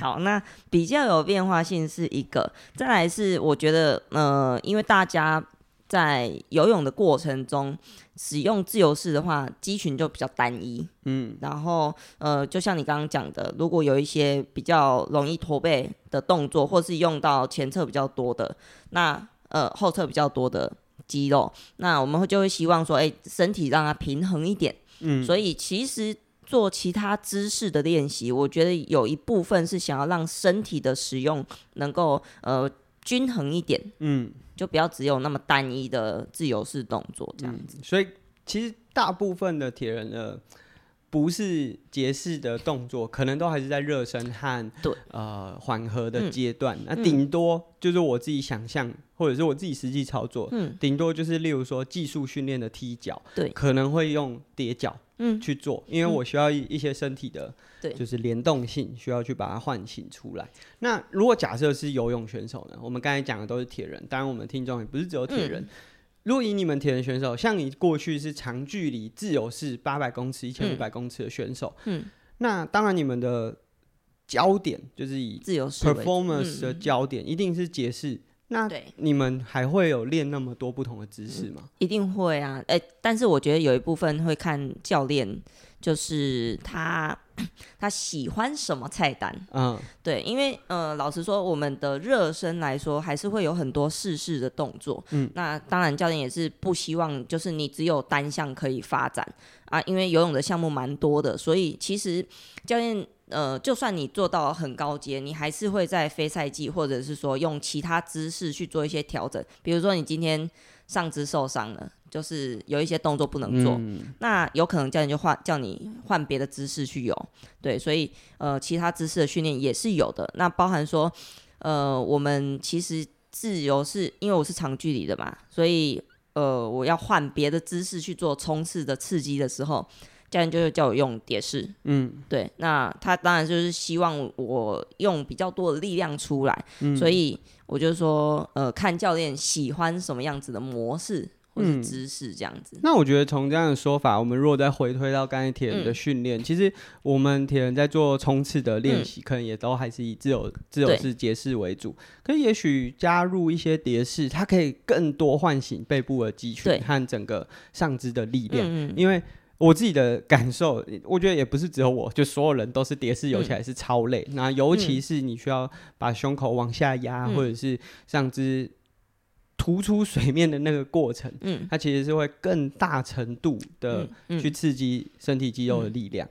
Speaker 2: 好，那比较有变化性是一个，再来是我觉得呃，因为大家。在游泳的过程中，使用自由式的话，肌群就比较单一。嗯，然后呃，就像你刚刚讲的，如果有一些比较容易驼背的动作，或是用到前侧比较多的，那呃后侧比较多的肌肉，那我们会就会希望说，哎，身体让它平衡一点。嗯，所以其实做其他姿势的练习，我觉得有一部分是想要让身体的使用能够呃均衡一点。嗯。就不要只有那么单一的自由式动作这样子，
Speaker 1: 嗯，所以其实大部分的铁人的不是节式的动作，可能都还是在热身和对。呃缓和的阶段。嗯、那顶多就是我自己想象，或者是我自己实际操作，嗯，顶多就是例如说技术训练的踢脚，对，可能会用叠脚。嗯，去做，因为我需要一一些身体的，对，就是联动性，需要去把它唤醒出来。那如果假设是游泳选手呢？我们刚才讲的都是铁人，当然我们听众也不是只有铁人。如果以你们铁人选手，像你过去是长距离自由式八百公尺、一千五百公尺的选手，嗯，那当然你们的焦点就是以自由式 performance 的焦点一定是节式。那对。你们还会有练那么多不同的姿势吗？
Speaker 2: 一定会啊，哎、欸，但是我觉得有一部分会看教练，就是他 他喜欢什么菜单，嗯，对，因为呃，老实说，我们的热身来说，还是会有很多试试的动作，嗯，那当然教练也是不希望就是你只有单项可以发展。啊，因为游泳的项目蛮多的，所以其实教练。呃，就算你做到很高阶，你还是会在非赛季，或者是说用其他姿势去做一些调整。比如说你今天上肢受伤了，就是有一些动作不能做，嗯、那有可能教练就换叫你换别的姿势去游。对，所以呃，其他姿势的训练也是有的。那包含说，呃，我们其实自由是因为我是长距离的嘛，所以呃，我要换别的姿势去做冲刺的刺激的时候。教练就是叫我用蝶式，嗯，对，那他当然就是希望我用比较多的力量出来，嗯，所以我就说，呃，看教练喜欢什么样子的模式或是姿势这样子。
Speaker 1: 嗯。那我觉得从这样的说法，我们如果再回推到刚才铁人的训练，嗯，其实我们铁人在做冲刺的练习，可能也都还是以自由自由式蝶式为主，可是也许加入一些蝶式，它可以更多唤醒背部的肌群和整个上肢的力量，嗯，因为。我自己的感受，我觉得也不是只有我，就所有人都是蝶式游起来是超累。嗯、那尤其是你需要把胸口往下压，嗯、或者是上肢突出水面的那个过程，嗯，它其实是会更大程度的去刺激身体肌肉的力量。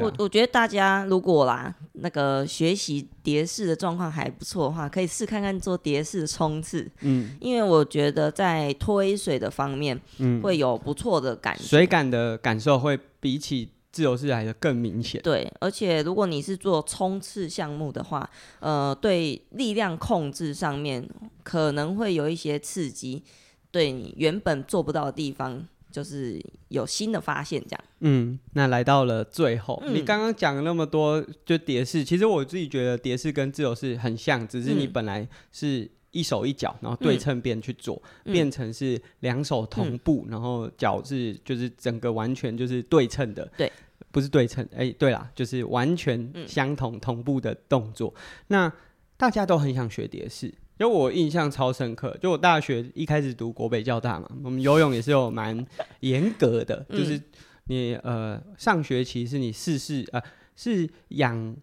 Speaker 2: 我我觉得大家如果啦，那个学习蝶式的状况还不错的话，可以试看看做蝶式的冲刺。嗯，因为我觉得在推水的方面，嗯，会有不错的感觉，
Speaker 1: 水感的感受会比起自由式来的更明显。
Speaker 2: 对，而且如果你是做冲刺项目的话，呃，对力量控制上面可能会有一些刺激，对你原本做不到的地方。就是有新的发现，这样。
Speaker 1: 嗯，那来到了最后，嗯、你刚刚讲了那么多，就蝶式，其实我自己觉得蝶式跟自由式很像，只是你本来是一手一脚，然后对称变去做，嗯、变成是两手同步，嗯、然后脚是就是整个完全就是对称的。对，不是对称，哎、欸，对啦，就是完全相同同步的动作。嗯、那大家都很想学蝶式。因为我印象超深刻，就我大学一开始读国北教大嘛，我们游泳也是有蛮严格的，嗯、就是你呃上学期是你试试呃是仰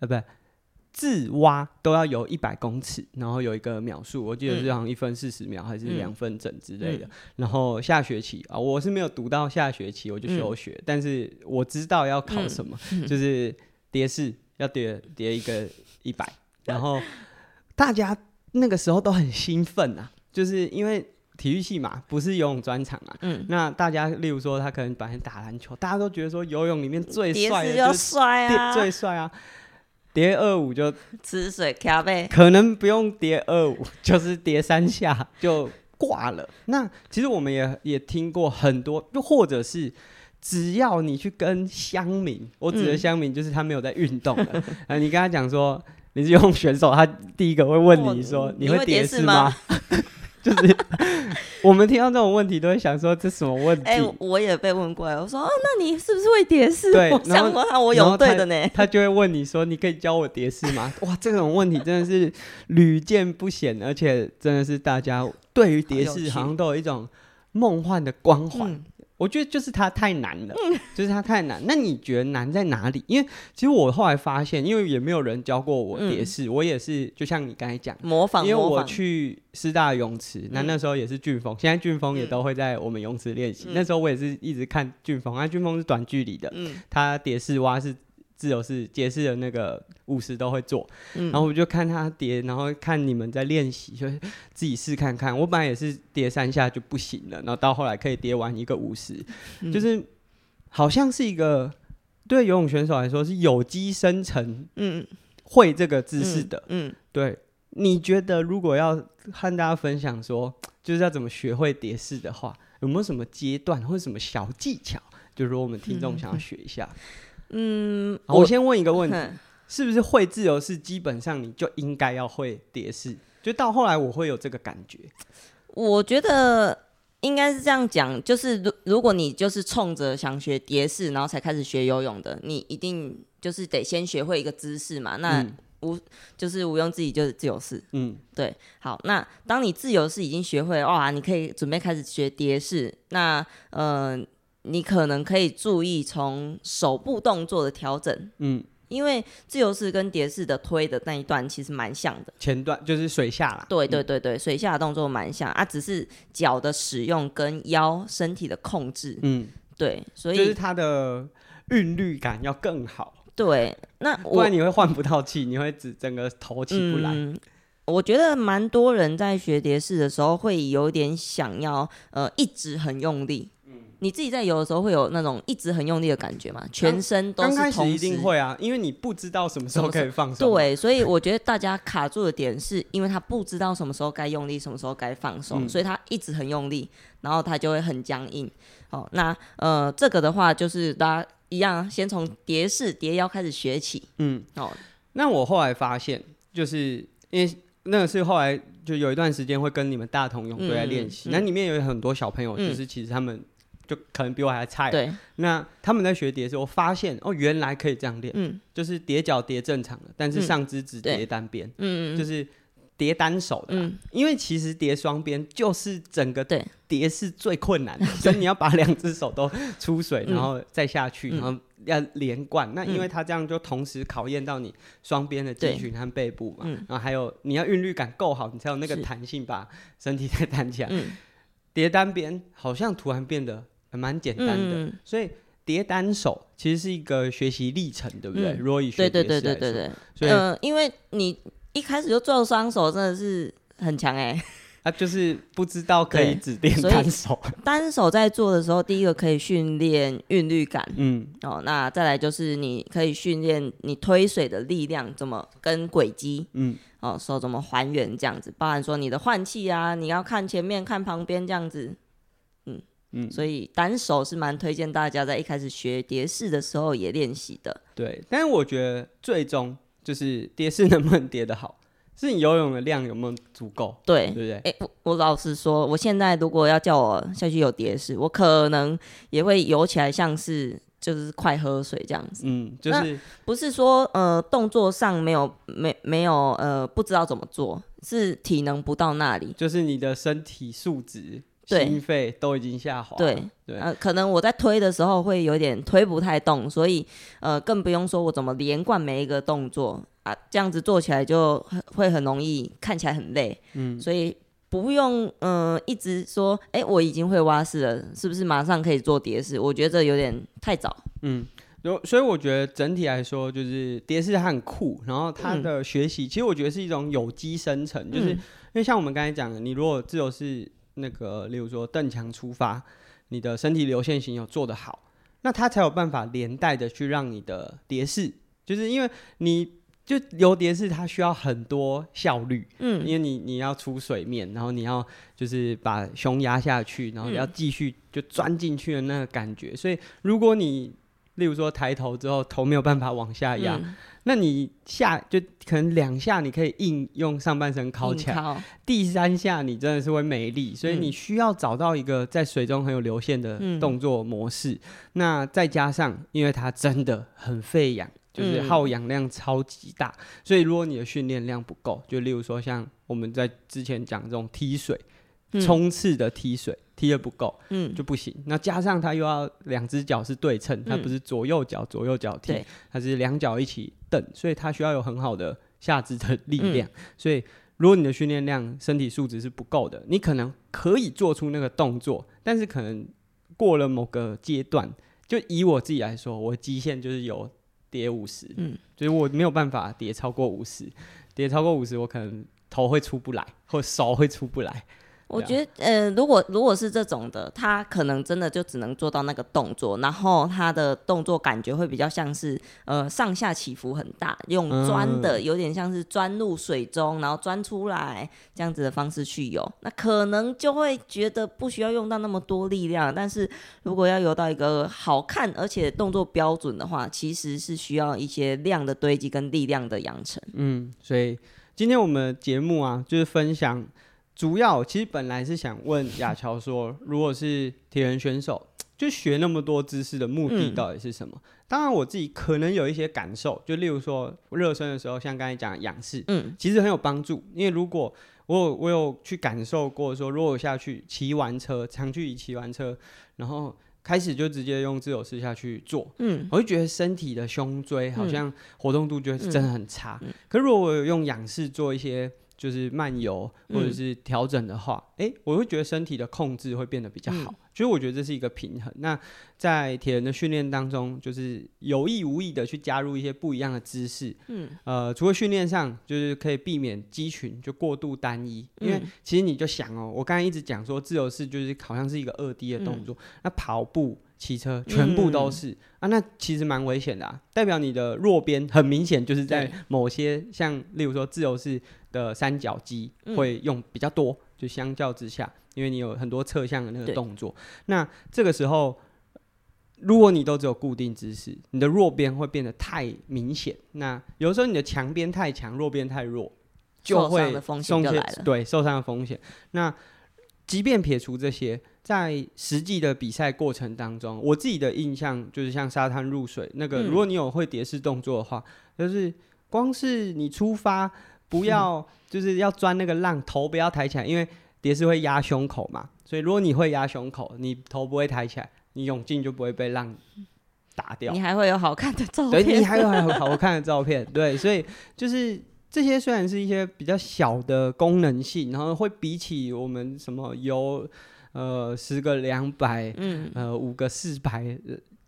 Speaker 1: 呃不自蛙都要游一百公尺，然后有一个秒数，我记得是好像一分四十秒还是两分整之类的。嗯、然后下学期啊，我是没有读到下学期我就休学，嗯、但是我知道要考什么，嗯、就是蝶式要蝶蝶一个一百，然后大家。那个时候都很兴奋啊，就是因为体育系嘛，不是游泳专场啊。嗯。那大家，例如说他可能本来打篮球，大家都觉得说游泳里面最帅的就是
Speaker 2: 啊，
Speaker 1: 最帅啊。蝶二五就
Speaker 2: 吃水咖啡，
Speaker 1: 可能不用蝶二五，就是蝶三下就挂了。那其实我们也也听过很多，又或者是只要你去跟乡民，我指的乡民就是他没有在运动的，啊，你跟他讲说。你是游泳选手，他第一个会问你说：“你会蝶式吗？” 就是我们听到这种问题，都会想说：“这什么问题？”哎、
Speaker 2: 欸，我也被问过，我说：“哦，那你是不是会蝶式？”对，我想过他，我有对的呢他。
Speaker 1: 他就会问你说：“你可以教我蝶式吗？” 哇，这种问题真的是屡见不鲜，而且真的是大家对于蝶式好像都有一种梦幻的光环。嗯我觉得就是它太难了，嗯、就是它太难。那你觉得难在哪里？因为其实我后来发现，因为也没有人教过我蝶式，嗯、我也是就像你刚才讲
Speaker 2: 模仿。
Speaker 1: 因为我去师大泳池，那、嗯、那时候也是俊峰，现在俊峰也都会在我们泳池练习。嗯、那时候我也是一直看俊峰，啊，俊峰是短距离的，嗯、他蝶式蛙是。自由式、蝶式的那个五十都会做，嗯、然后我就看他叠，然后看你们在练习，就自己试看看。我本来也是叠三下就不行了，然后到后来可以叠完一个五十、嗯，就是好像是一个对游泳选手来说是有机生成，嗯，会这个姿势的，嗯，嗯对。你觉得如果要和大家分享说，就是要怎么学会叠式的话，有没有什么阶段或者什么小技巧？就是说我们听众想要学一下。嗯
Speaker 2: 嗯，
Speaker 1: 我先问一个问题，嗯、是不是会自由式基本上你就应该要会蝶式？就到后来我会有这个感觉。
Speaker 2: 我觉得应该是这样讲，就是如如果你就是冲着想学蝶式，然后才开始学游泳的，你一定就是得先学会一个姿势嘛。那无、嗯、就是毋庸置疑就是自由式。嗯，对。好，那当你自由式已经学会，哇，你可以准备开始学蝶式。那嗯。呃你可能可以注意从手部动作的调整，嗯，因为自由式跟蝶式的推的那一段其实蛮像的，
Speaker 1: 前段就是水下啦，
Speaker 2: 对对对对，嗯、水下的动作蛮像啊，只是脚的使用跟腰身体的控制，嗯，对，所以
Speaker 1: 就是它的韵律感要更好，
Speaker 2: 对，那
Speaker 1: 不然你会换不到气，你会只整个头起不来。嗯、
Speaker 2: 我觉得蛮多人在学蝶式的时候会有点想要，呃，一直很用力。你自己在游的时候会有那种一直很用力的感觉吗？全身都是同时。刚开始
Speaker 1: 一定会啊，因为你不知道什么时候可以放松。
Speaker 2: 对，所以我觉得大家卡住的点是因为他不知道什么时候该用力，什么时候该放松，嗯、所以他一直很用力，然后他就会很僵硬。哦，那呃，这个的话就是大家一样，先从蝶式蝶腰开始学起。嗯，哦，
Speaker 1: 那我后来发现，就是因为那个是后来就有一段时间会跟你们大同泳队来练习，那、嗯嗯、里面有很多小朋友，就是其实他们。就可能比我还菜。对，那他们在学叠的时候，我发现哦，原来可以这样练。嗯，就是叠脚叠正常的，但是上肢只叠单边。嗯嗯，就是叠单手的，嗯，因为其实叠双边就是整个叠是最困难的，所以你要把两只手都出水，然后再下去，然后要连贯。那因为它这样就同时考验到你双边的肌群和背部嘛，然后还有你要韵律感够好，你才有那个弹性把身体再弹起来。叠单边好像突然变得还蛮简单的，所以叠单手其实是一个学习历程，对不对？如果以学叠式来说，对对对对对，
Speaker 2: 所以呃，因为你。一开始就做双手真的是很强哎、欸，
Speaker 1: 他、啊、就是不知道可以只练单手。
Speaker 2: 单手在做的时候，第一个可以训练韵律感，嗯，哦，那再来就是你可以训练你推水的力量怎么跟轨迹，嗯，哦，手怎么还原这样子，包含说你的换气啊，你要看前面看旁边这样子，所以单手是蛮推荐大家在一开始学蝶式的时候也练习的。
Speaker 1: 对，但是我觉得最终。就是蝶式能不能叠得好，是你游泳的量有没有足够？
Speaker 2: 对，
Speaker 1: 对不对？
Speaker 2: 哎、欸，我我老实说，我现在如果要叫我下去游蝶式，我可能也会游起来像是就是快喝水这样子。嗯，就是不是说呃动作上没有没没有呃不知道怎么做，是体能不到那里。
Speaker 1: 就是你的身体素质。心肺都已经下滑，
Speaker 2: 对对，呃，可能我在推的时候会有点推不太动，所以呃，更不用说我怎么连贯每一个动作啊，这样子做起来就会很容易看起来很累，嗯，所以不用呃一直说，哎、欸，我已经会蛙式了，是不是马上可以做蝶式？我觉得这有点太早，
Speaker 1: 嗯，所以我觉得整体来说，就是蝶式它很酷，然后它的学习、嗯、其实我觉得是一种有机生成，就是、嗯、因为像我们刚才讲的，你如果自由式。那个，例如说邓强出发，你的身体流线型有做得好，那他才有办法连带的去让你的蝶式，就是因为你就游蝶式，它需要很多效率，嗯，因为你你要出水面，然后你要就是把胸压下去，然后你要继续就钻进去的那个感觉，所以如果你例如说抬头之后头没有办法往下压。嗯那你下就可能两下你可以硬用上半身靠起来，第三下你真的是会没力，所以你需要找到一个在水中很有流线的动作模式。嗯、那再加上，因为它真的很费氧，就是耗氧量超级大，所以如果你的训练量不够，就例如说像我们在之前讲这种踢水。冲刺的踢水踢的不够，嗯，就不行。那加上他又要两只脚是对称，他不是左右脚左右脚踢，他是两脚一起蹬，所以他需要有很好的下肢的力量。所以如果你的训练量、身体素质是不够的，你可能可以做出那个动作，但是可能过了某个阶段，就以我自己来说，我极限就是有跌五十，嗯，就是我没有办法跌超过五十，跌超过五十，我可能头会出不来，或手会出不来。
Speaker 2: 我觉得，呃，如果如果是这种的，他可能真的就只能做到那个动作，然后他的动作感觉会比较像是，呃，上下起伏很大，用钻的，有点像是钻入水中，然后钻出来这样子的方式去游，那可能就会觉得不需要用到那么多力量。但是如果要游到一个好看而且动作标准的话，其实是需要一些量的堆积跟力量的养成。
Speaker 1: 嗯，所以今天我们节目啊，就是分享。主要其实本来是想问雅乔说，如果是铁人选手，就学那么多知识的目的到底是什么？嗯、当然我自己可能有一些感受，就例如说热身的时候，像刚才讲的仰式，嗯，其实很有帮助。因为如果我有我有去感受过说，如果我下去骑完车，长距离骑完车，然后开始就直接用自由式下去做，嗯，我就觉得身体的胸椎好像活动度就是真的很差。嗯嗯、可如果我有用仰式做一些。就是漫游或者是调整的话，哎、嗯欸，我会觉得身体的控制会变得比较好。所以、嗯、我觉得这是一个平衡。那在铁人的训练当中，就是有意无意的去加入一些不一样的姿势。嗯，呃，除了训练上，就是可以避免肌群就过度单一。因为其实你就想哦，我刚才一直讲说自由式就是好像是一个二 D 的动作，嗯、那跑步。骑车全部都是、嗯、啊，那其实蛮危险的啊，代表你的弱边很明显就是在某些像例如说自由式的三角肌会用比较多，嗯、就相较之下，因为你有很多侧向的那个动作，那这个时候如果你都只有固定姿势，你的弱边会变得太明显。那有时候你的强边太强，弱边太弱，就会受伤的风险就来了。对，受伤的风险。那即便撇除这些。在实际的比赛过程当中，我自己的印象就是像沙滩入水那个，如果你有会蝶式动作的话，就是光是你出发不要 就是要钻那个浪，头不要抬起来，因为蝶式会压胸口嘛。所以如果你会压胸口，你头不会抬起来，你泳镜就不会被浪打掉。
Speaker 2: 你还会有好看的照片。
Speaker 1: 对，你还有还有好看的照片。对，所以 就是这些虽然是一些比较小的功能性，然后会比起我们什么游呃十个两百，嗯，呃五个四百。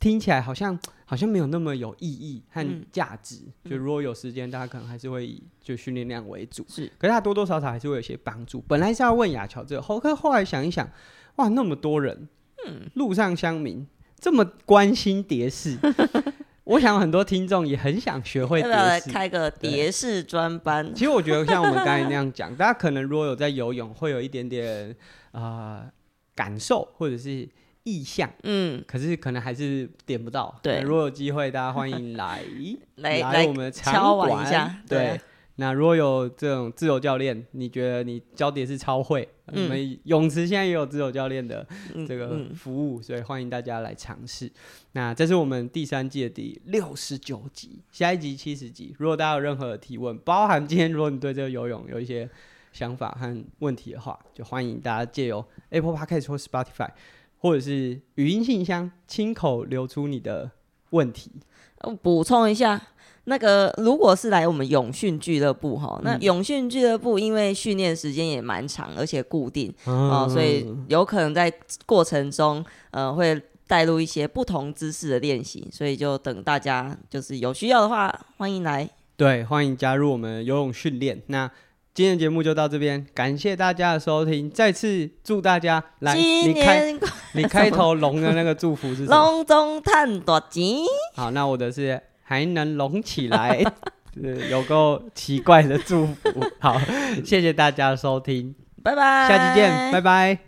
Speaker 1: 听起来好像好像没有那么有意义和价值。嗯、就如果有时间，大家可能还是会以就训练量为主。是，可是它多多少少还是会有些帮助。本来是要问雅乔这个，后可后来想一想，哇，那么多人，嗯，路上乡民这么关心蝶式，我想很多听众也很想学会蝶式，
Speaker 2: 开个蝶式专班。
Speaker 1: 其实我觉得像我们刚才那样讲，大家可能如果有在游泳，会有一点点啊、呃、感受，或者是。意向，嗯，可是可能还是点不到。对，如果有机会，大家欢迎来 来来我们场馆一下。对，那如果有这种自由教练，你觉得你教蝶式超会，我们泳池现在也有自由教练的这个服务，所以欢迎大家来尝试。那这是我们第三季的第六十九集，下一集七十集。如果大家有任何的提问，包含今天如果你对这个游泳有一些想法和问题的话，就欢迎大家借由 Apple Podcast 或 Spotify。或者是语音信箱，亲口留出你的问题。
Speaker 2: 补充一下，那个如果是来我们永训俱乐部哈，那永训俱乐部因为训练时间也蛮长，而且固定啊、呃，所以有可能在过程中呃会带入一些不同姿势的练习，所以就等大家就是有需要的话，欢迎来。
Speaker 1: 对，欢迎加入我们游泳训练。那。今天节目就到这边，感谢大家的收听。再次祝大家来，你开你开头龙的那个祝福是什么？
Speaker 2: 龙中探大钱。
Speaker 1: 好，那我的是还能龙起来，有够奇怪的祝福。好，谢谢大家的收听，
Speaker 2: 拜拜，
Speaker 1: 下期见，拜拜。